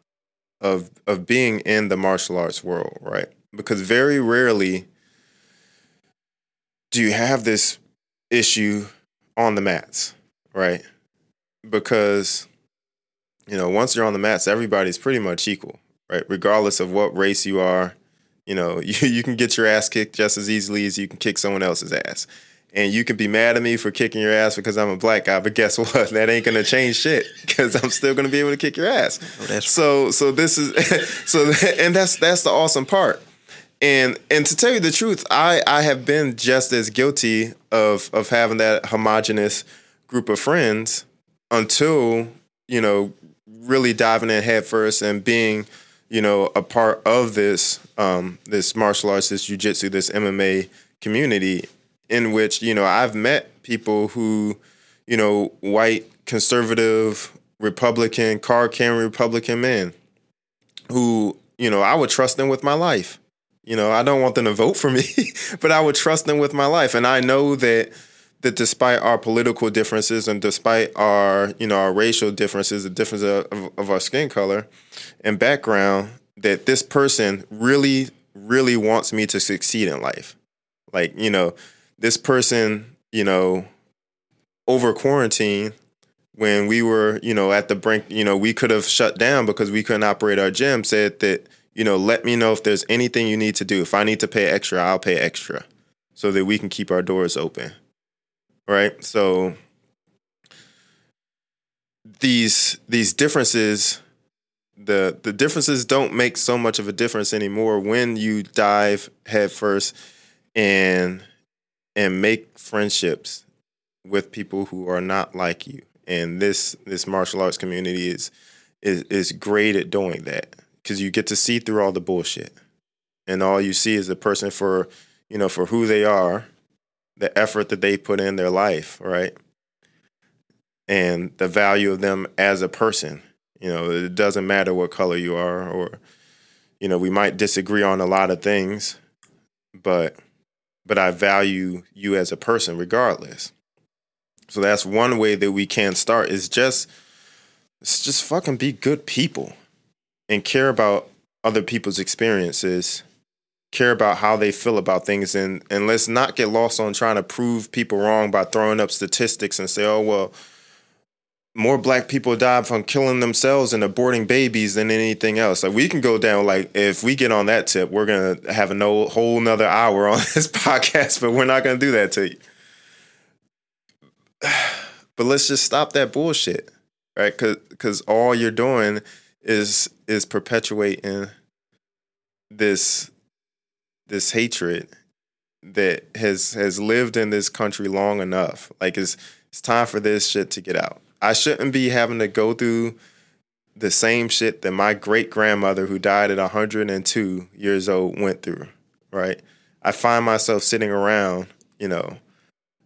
of of being in the martial arts world, right? Because very rarely do you have this issue on the mats, right? Because you know, once you're on the mats, everybody's pretty much equal, right? Regardless of what race you are, you know, you, you can get your ass kicked just as easily as you can kick someone else's ass. And you can be mad at me for kicking your ass because I'm a black guy, but guess what? That ain't gonna change shit because I'm still gonna be able to kick your ass. Oh, so, so this is so, and that's that's the awesome part. And and to tell you the truth, I I have been just as guilty of of having that homogenous group of friends until you know really diving in headfirst and being you know, a part of this um, this martial arts, this jujitsu, this MMA community, in which you know I've met people who, you know, white conservative Republican car carrying Republican men, who you know I would trust them with my life. You know, I don't want them to vote for me, but I would trust them with my life, and I know that that despite our political differences and despite our you know our racial differences, the difference of, of, of our skin color and background, that this person really really wants me to succeed in life. Like you know, this person you know over quarantine when we were you know at the brink you know we could have shut down because we couldn't operate our gym said that you know let me know if there's anything you need to do if i need to pay extra i'll pay extra so that we can keep our doors open right? So these these differences the the differences don't make so much of a difference anymore when you dive headfirst and and make friendships with people who are not like you. And this this martial arts community is is is great at doing that because you get to see through all the bullshit, and all you see is the person for you know for who they are the effort that they put in their life, right? And the value of them as a person. You know, it doesn't matter what color you are, or you know, we might disagree on a lot of things, but but I value you as a person regardless. So that's one way that we can start is just it's just fucking be good people and care about other people's experiences care about how they feel about things and and let's not get lost on trying to prove people wrong by throwing up statistics and say oh well more black people die from killing themselves and aborting babies than anything else. Like we can go down like if we get on that tip we're gonna have a no, whole nother hour on this podcast but we're not gonna do that to you. But let's just stop that bullshit right? Because all you're doing is is perpetuating this this hatred that has has lived in this country long enough. Like it's it's time for this shit to get out. I shouldn't be having to go through the same shit that my great grandmother, who died at 102 years old, went through, right? I find myself sitting around, you know.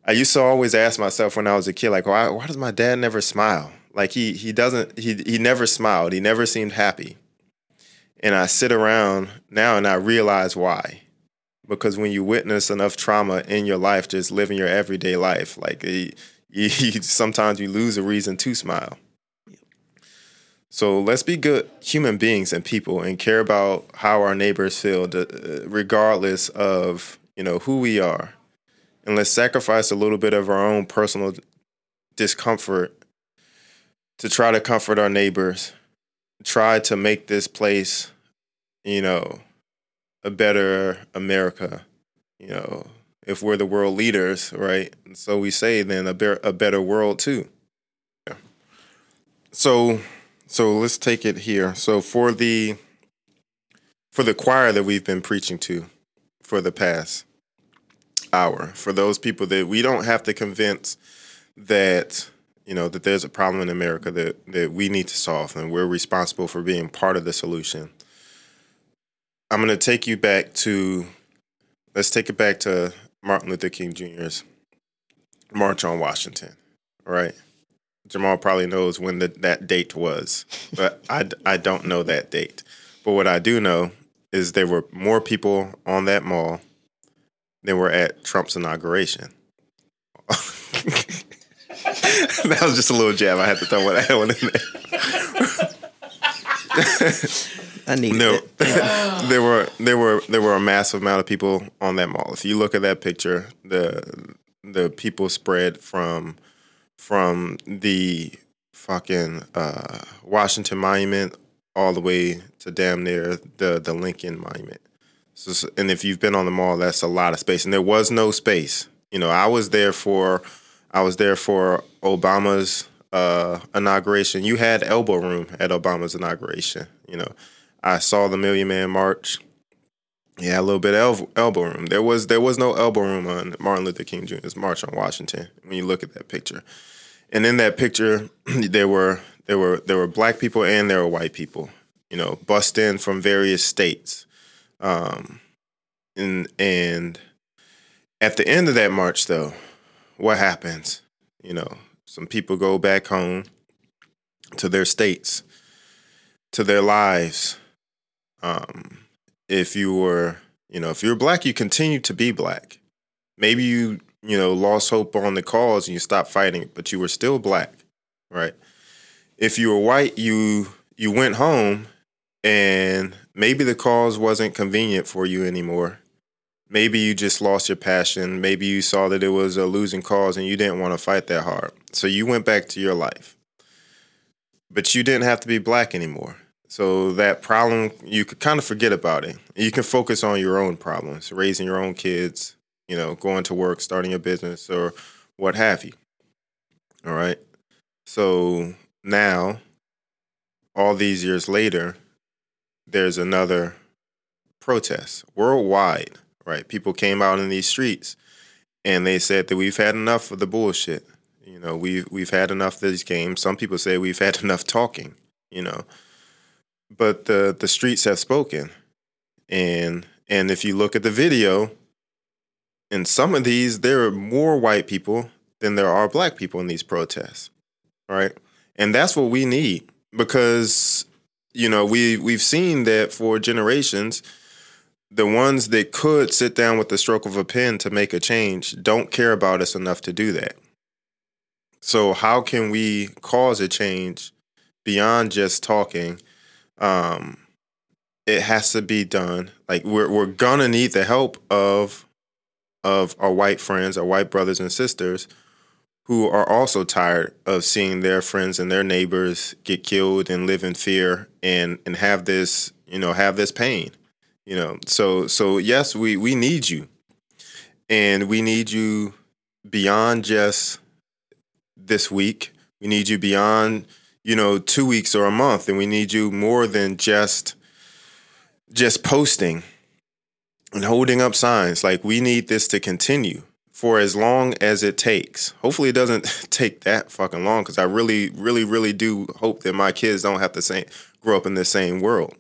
I used to always ask myself when I was a kid, like, why, why does my dad never smile? Like he he doesn't he he never smiled. He never seemed happy. And I sit around now and I realize why. Because when you witness enough trauma in your life, just living your everyday life, like eh, you, you, sometimes you lose a reason to smile. So let's be good human beings and people and care about how our neighbors feel, eh, regardless of you know who we are, and let's sacrifice a little bit of our own personal discomfort to try to comfort our neighbors, try to make this place, you know, a better America. You know, if we're the world leaders, right? So we say, then a, be- a better world too. Yeah. So so let's take it here. So for the for the choir that we've been preaching to for the past hour, for those people that we don't have to convince that you know that there's a problem in America that that we need to solve and we're responsible for being part of the solution. I'm going to take you back to let's take it back to Martin Luther King Jr.'s March on Washington, right? Jamal probably knows when the, that date was, but I, I don't know that date. But what I do know is there were more people on that mall than were at Trump's inauguration. that was just a little jab. I had to throw that one in there. I need no. there were there were there were a massive amount of people on that mall. If you look at that picture, the the people spread from from the fucking uh, Washington Monument all the way to damn near the the Lincoln Monument. So, and if you've been on the mall, that's a lot of space. And there was no space. You know, I was there for I was there for Obama's uh, inauguration. You had elbow room at Obama's inauguration. You know, I saw the Million Man March. Yeah, a little bit of elbow room. There was there was no elbow room on Martin Luther King Jr.'s March on Washington. When you look at that picture, and in that picture, there were there were there were black people and there were white people. You know, bust in from various states, um, and and at the end of that march, though, what happens? You know, some people go back home to their states, to their lives. Um, if you were, you know, if you're black, you continue to be black. Maybe you you know, lost hope on the cause and you stopped fighting, but you were still black, right? If you were white, you you went home and maybe the cause wasn't convenient for you anymore. Maybe you just lost your passion. Maybe you saw that it was a losing cause and you didn't want to fight that hard. So you went back to your life. But you didn't have to be black anymore. So that problem, you could kind of forget about it. You can focus on your own problems, raising your own kids, you know, going to work, starting a business, or what have you. All right. So now, all these years later, there's another protest worldwide, right? People came out in these streets and they said that we've had enough of the bullshit. You know, we've we've had enough of these games. Some people say we've had enough talking, you know. But the the streets have spoken. And and if you look at the video, in some of these, there are more white people than there are black people in these protests, right? And that's what we need because you know we we've seen that for generations, the ones that could sit down with the stroke of a pen to make a change don't care about us enough to do that. So how can we cause a change beyond just talking? Um, it has to be done. Like we're we're gonna need the help of of our white friends, our white brothers and sisters, who are also tired of seeing their friends and their neighbors get killed and live in fear and and have this, you know, have this pain. You know, so so yes, we we need you. And we need you beyond just this week. We need you beyond, you know, 2 weeks or a month and we need you more than just just posting and holding up signs like we need this to continue for as long as it takes. Hopefully, it doesn't take that fucking long because I really, really, really do hope that my kids don't have to say, grow up in the same world.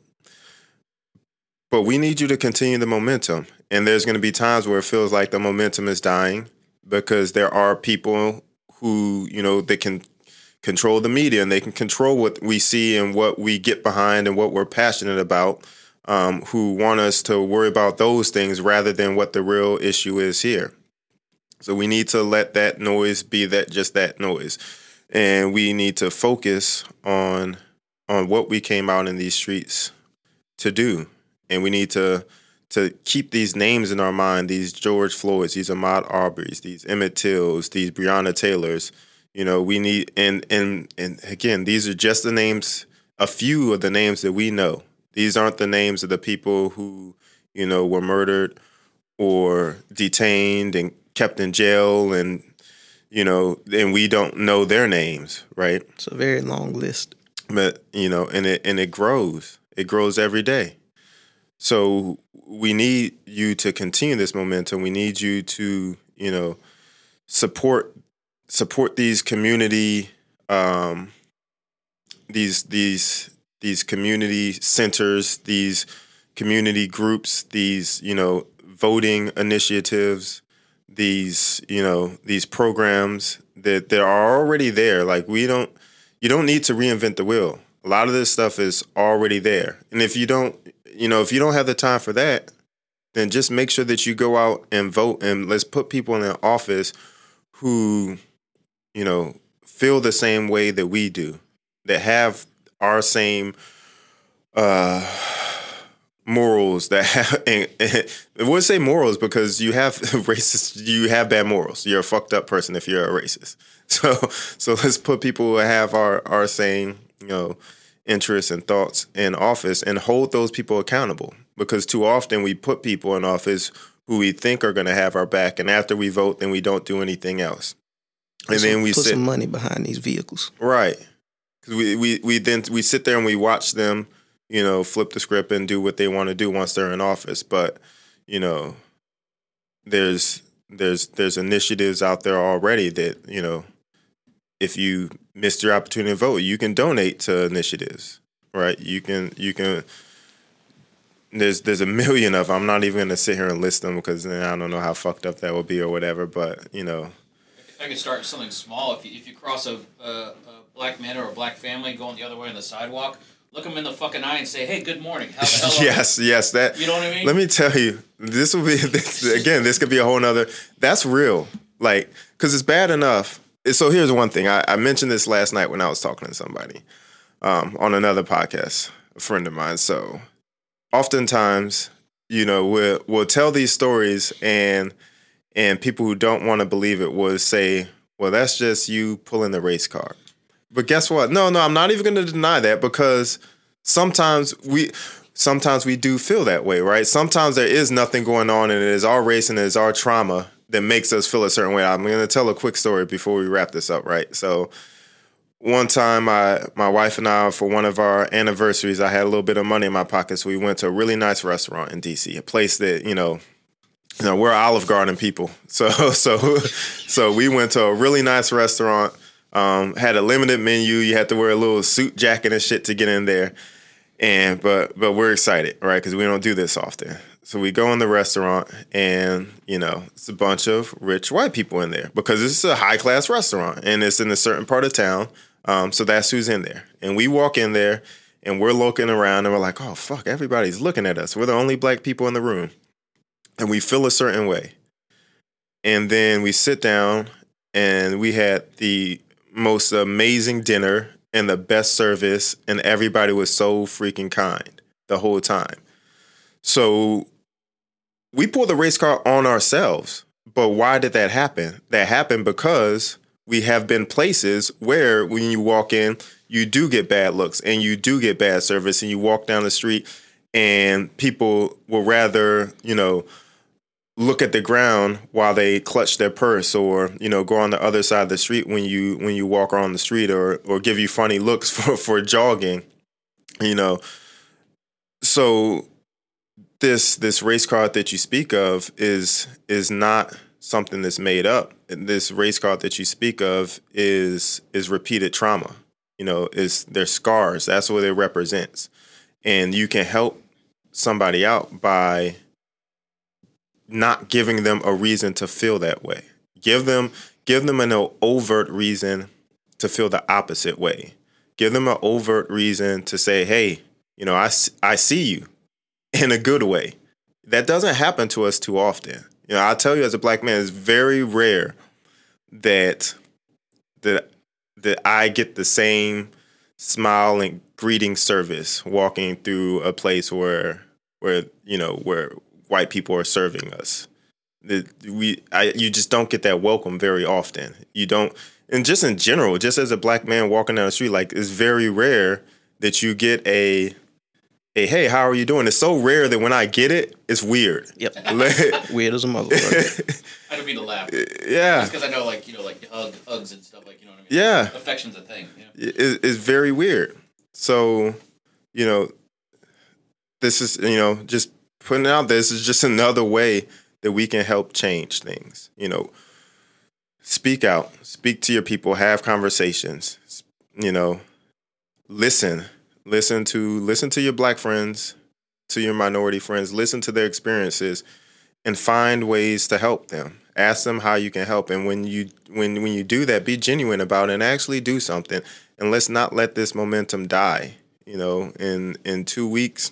But we need you to continue the momentum. And there's going to be times where it feels like the momentum is dying because there are people who, you know, they can control the media and they can control what we see and what we get behind and what we're passionate about, um, who want us to worry about those things rather than what the real issue is here. So we need to let that noise be that just that noise. And we need to focus on on what we came out in these streets to do and we need to to keep these names in our mind these george floyds these ahmaud arbery's these emmett tills these breonna taylors. You know we need and and and again these are just the names a few of the names that we know. These aren't the names of the people who you know were murdered or detained and kept in jail and you know and we don't know their names right? It's a very long list. but you know and it and it grows. It grows every day so we need you to continue this momentum. We need you to you know support support these community um these these these community centers these community groups these you know voting initiatives these you know these programs that that are already there. Like we don't you don't need to reinvent the wheel. A lot of this stuff is already there. And if you don't you know if you don't have the time for that then just make sure that you go out and vote and let's put people in office who you know feel the same way that we do that have our same uh morals that have and, and I would say morals because you have racist you have bad morals. You're a fucked up person if you're a racist. So so let's put people who have our our same, you know, interests and thoughts in office and hold those people accountable. Because too often we put people in office who we think are gonna have our back and after we vote then we don't do anything else. And So then we put sit some money behind these vehicles. Right. Because we, we, we then we sit there and we watch them, you know, flip the script and do what they want to do once they're in office. But, you know, there's there's there's initiatives out there already that, you know, if you missed your opportunity to vote, you can donate to initiatives. Right. You can you can there's there's a million of them. I'm not even gonna sit here and list them because then I don't know how fucked up that would be or whatever. But you know, I could start something small. If you, if you cross a, a, a black man or a black family going the other way on the sidewalk, look them in the fucking eye and say, "Hey, good morning. How the hell?" are you?" yes, yes, that You know what I mean? Let me tell you, this will be this, again. This could be a whole nother. That's real, like, because it's bad enough. So here's one thing. I, I mentioned this last night when I was talking to somebody um, on another podcast, a friend of mine. So oftentimes, you know, we'll we'll tell these stories, and and people who don't want to believe it will say, "Well, that's just you pulling the race card." But guess what? No, no, I'm not even going to deny that because sometimes we sometimes we do feel that way, right? Sometimes there is nothing going on and it is our race and it is our trauma that makes us feel a certain way. I'm going to tell a quick story before we wrap this up, right? So one time my my wife and I for one of our anniversaries, I had a little bit of money in my pocket, so we went to a really nice restaurant in DC, a place that, you know, you know, we're Olive Garden people. So so so we went to a really nice restaurant um, had a limited menu. You had to wear a little suit jacket and shit to get in there. And but but we're excited, right? Because we don't do this often. So we go in the restaurant, and you know it's a bunch of rich white people in there because this is a high class restaurant, and it's in a certain part of town. Um, so that's who's in there. And we walk in there, and we're looking around, and we're like, "Oh fuck, everybody's looking at us. We're the only black people in the room," and we feel a certain way. And then we sit down, and we had the most amazing dinner and the best service, and everybody was so freaking kind the whole time. So we pulled the race car on ourselves. But why did that happen? That happened because we have been places where when you walk in, you do get bad looks and you do get bad service, and you walk down the street and people will rather, you know, look at the ground while they clutch their purse or you know go on the other side of the street when you when you walk around the street or or give you funny looks for for jogging you know so this this race card that you speak of is is not something that's made up. This race card that you speak of is is repeated trauma. You know, is their scars. That's what it represents. And you can help somebody out by not giving them a reason to feel that way. Give them give them an overt reason to feel the opposite way. Give them an overt reason to say, "Hey, you know, I I see you in a good way." That doesn't happen to us too often. You know, I'll tell you as a black man, it's very rare that that that I get the same smile and greeting service walking through a place where where you know where white people are serving us. That we I you just don't get that welcome very often. You don't and just in general, just as a black man walking down the street, like it's very rare that you get a hey, hey, how are you doing? It's so rare that when I get it, it's weird. Yep. weird as a motherfucker. I don't mean to laugh. Yeah. because I know, like you know, like hug, hugs and stuff, like you know what I mean. Yeah. Affection's a thing. You know? It, it's very weird. So, you know, this is you know just putting out this is just another way that we can help change things. You know, speak out, speak to your people, have conversations. You know, listen listen to listen to your black friends to your minority friends listen to their experiences and find ways to help them. Ask them how you can help. And when you when when you do that be genuine about it and actually do something. And let's not let this momentum die you know in in 2 weeks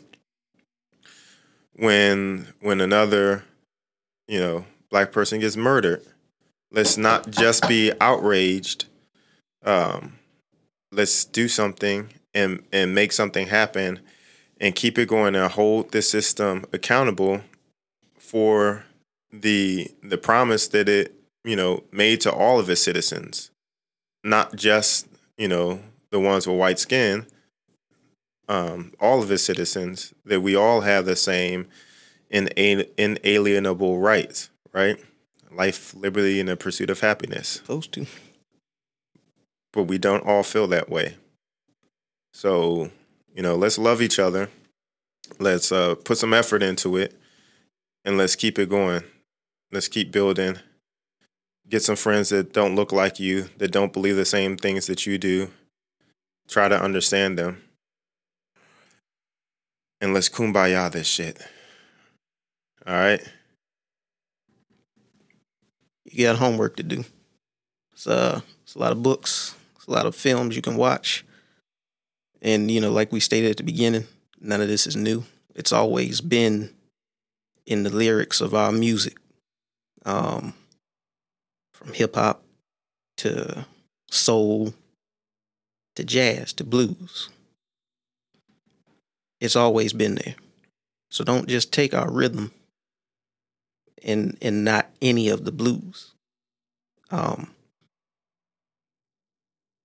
when when another you know black person gets murdered. Let's not just be outraged. Um let's do something and and make something happen and keep it going and hold the system accountable for the the promise that it you know made to all of its citizens not just you know the ones with white skin um, all of its citizens that we all have the same inalienable rights right? Life liberty and the pursuit of happiness. Those two but we don't all feel that way so, you know, let's love each other. Let's uh, put some effort into it and let's keep it going. Let's keep building. Get some friends that don't look like you, that don't believe the same things that you do. Try to understand them. And let's kumbaya this shit. All right? You got homework to do. It's, uh, it's a lot of books, it's a lot of films you can watch. And, you know, like we stated at the beginning, none of this is new. It's always been in the lyrics of our music, um, from hip hop to soul to jazz to blues. It's always been there. So don't just take our rhythm and and not any of the blues. Um,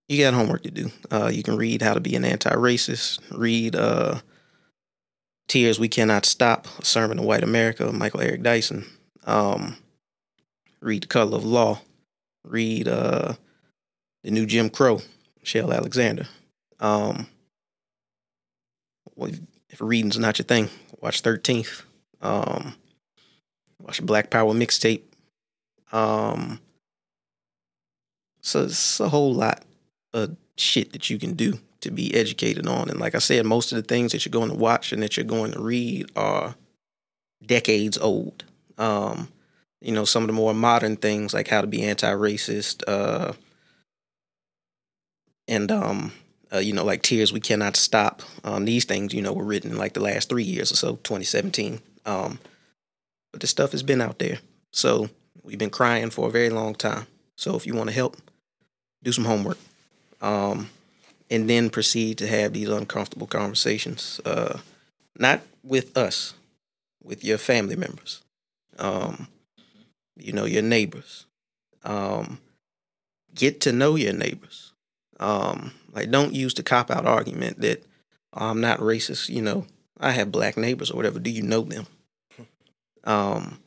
you got homework to do. Uh, you can read How to Be an Anti-Racist. Read uh, Tears We Cannot Stop, A Sermon to White America, Michael Eric Dyson. Um, read The Color of Law. Read uh, The New Jim Crow, Michelle Alexander. Um, well, if reading's not your thing, watch 13th. Um, watch Black Power mixtape. Um, so it's a whole lot shit that you can do to be educated on. And like I said, most of the things that you're going to watch and that you're going to read are decades old. Um, you know, some of the more modern things like how to be anti-racist, uh, and um, uh, you know, like tears we cannot stop. Um, these things, you know, were written in like the last three years or so, 2017. Um, but the stuff has been out there, so we've been crying for a very long time. So if you want to help, do some homework um, and then proceed to have these uncomfortable conversations, uh, not with us, with your family members, um, you know, your neighbors. Um, get to know your neighbors. Um, like, don't use the cop out argument that oh, I'm not racist. You know, I have black neighbors or whatever. Do you know them? Um,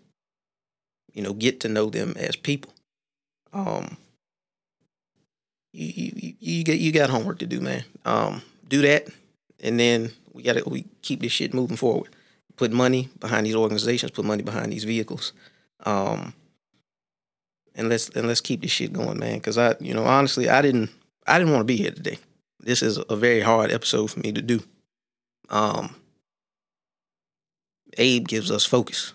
you know, get to know them as people. Um, you, you, you get you got homework to do, man. Um, do that, and then we got to we keep this shit moving forward. Put money behind these organizations. Put money behind these vehicles. Um, and let's and let's keep this shit going, man. Because I, you know, honestly, I didn't I didn't want to be here today. This is a very hard episode for me to do. Um, Abe gives us focus.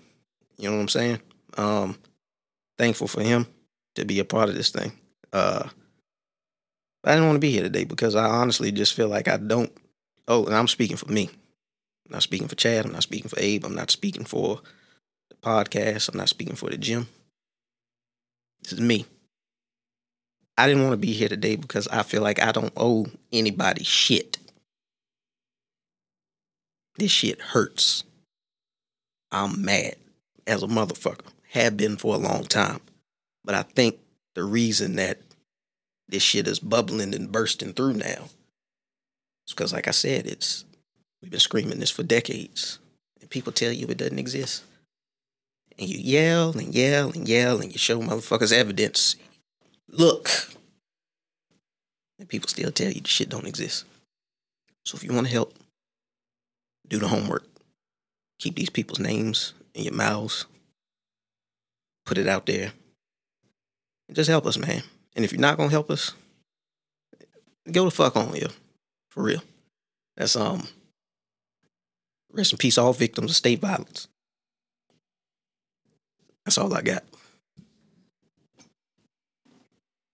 You know what I'm saying? Um, thankful for him to be a part of this thing. Uh, I didn't want to be here today because I honestly just feel like I don't. Oh, and I'm speaking for me. I'm not speaking for Chad. I'm not speaking for Abe. I'm not speaking for the podcast. I'm not speaking for the gym. This is me. I didn't want to be here today because I feel like I don't owe anybody shit. This shit hurts. I'm mad as a motherfucker. Have been for a long time. But I think the reason that this shit is bubbling and bursting through now is because, like I said, it's we've been screaming this for decades. And people tell you it doesn't exist. And you yell and yell and yell and you show motherfuckers evidence. Look. And people still tell you the shit don't exist. So if you want to help, do the homework. Keep these people's names in your mouths. Put it out there. And just help us, man. And if you're not gonna help us, go the fuck on, yo. For real. That's um rest in peace, all victims of state violence. That's all I got.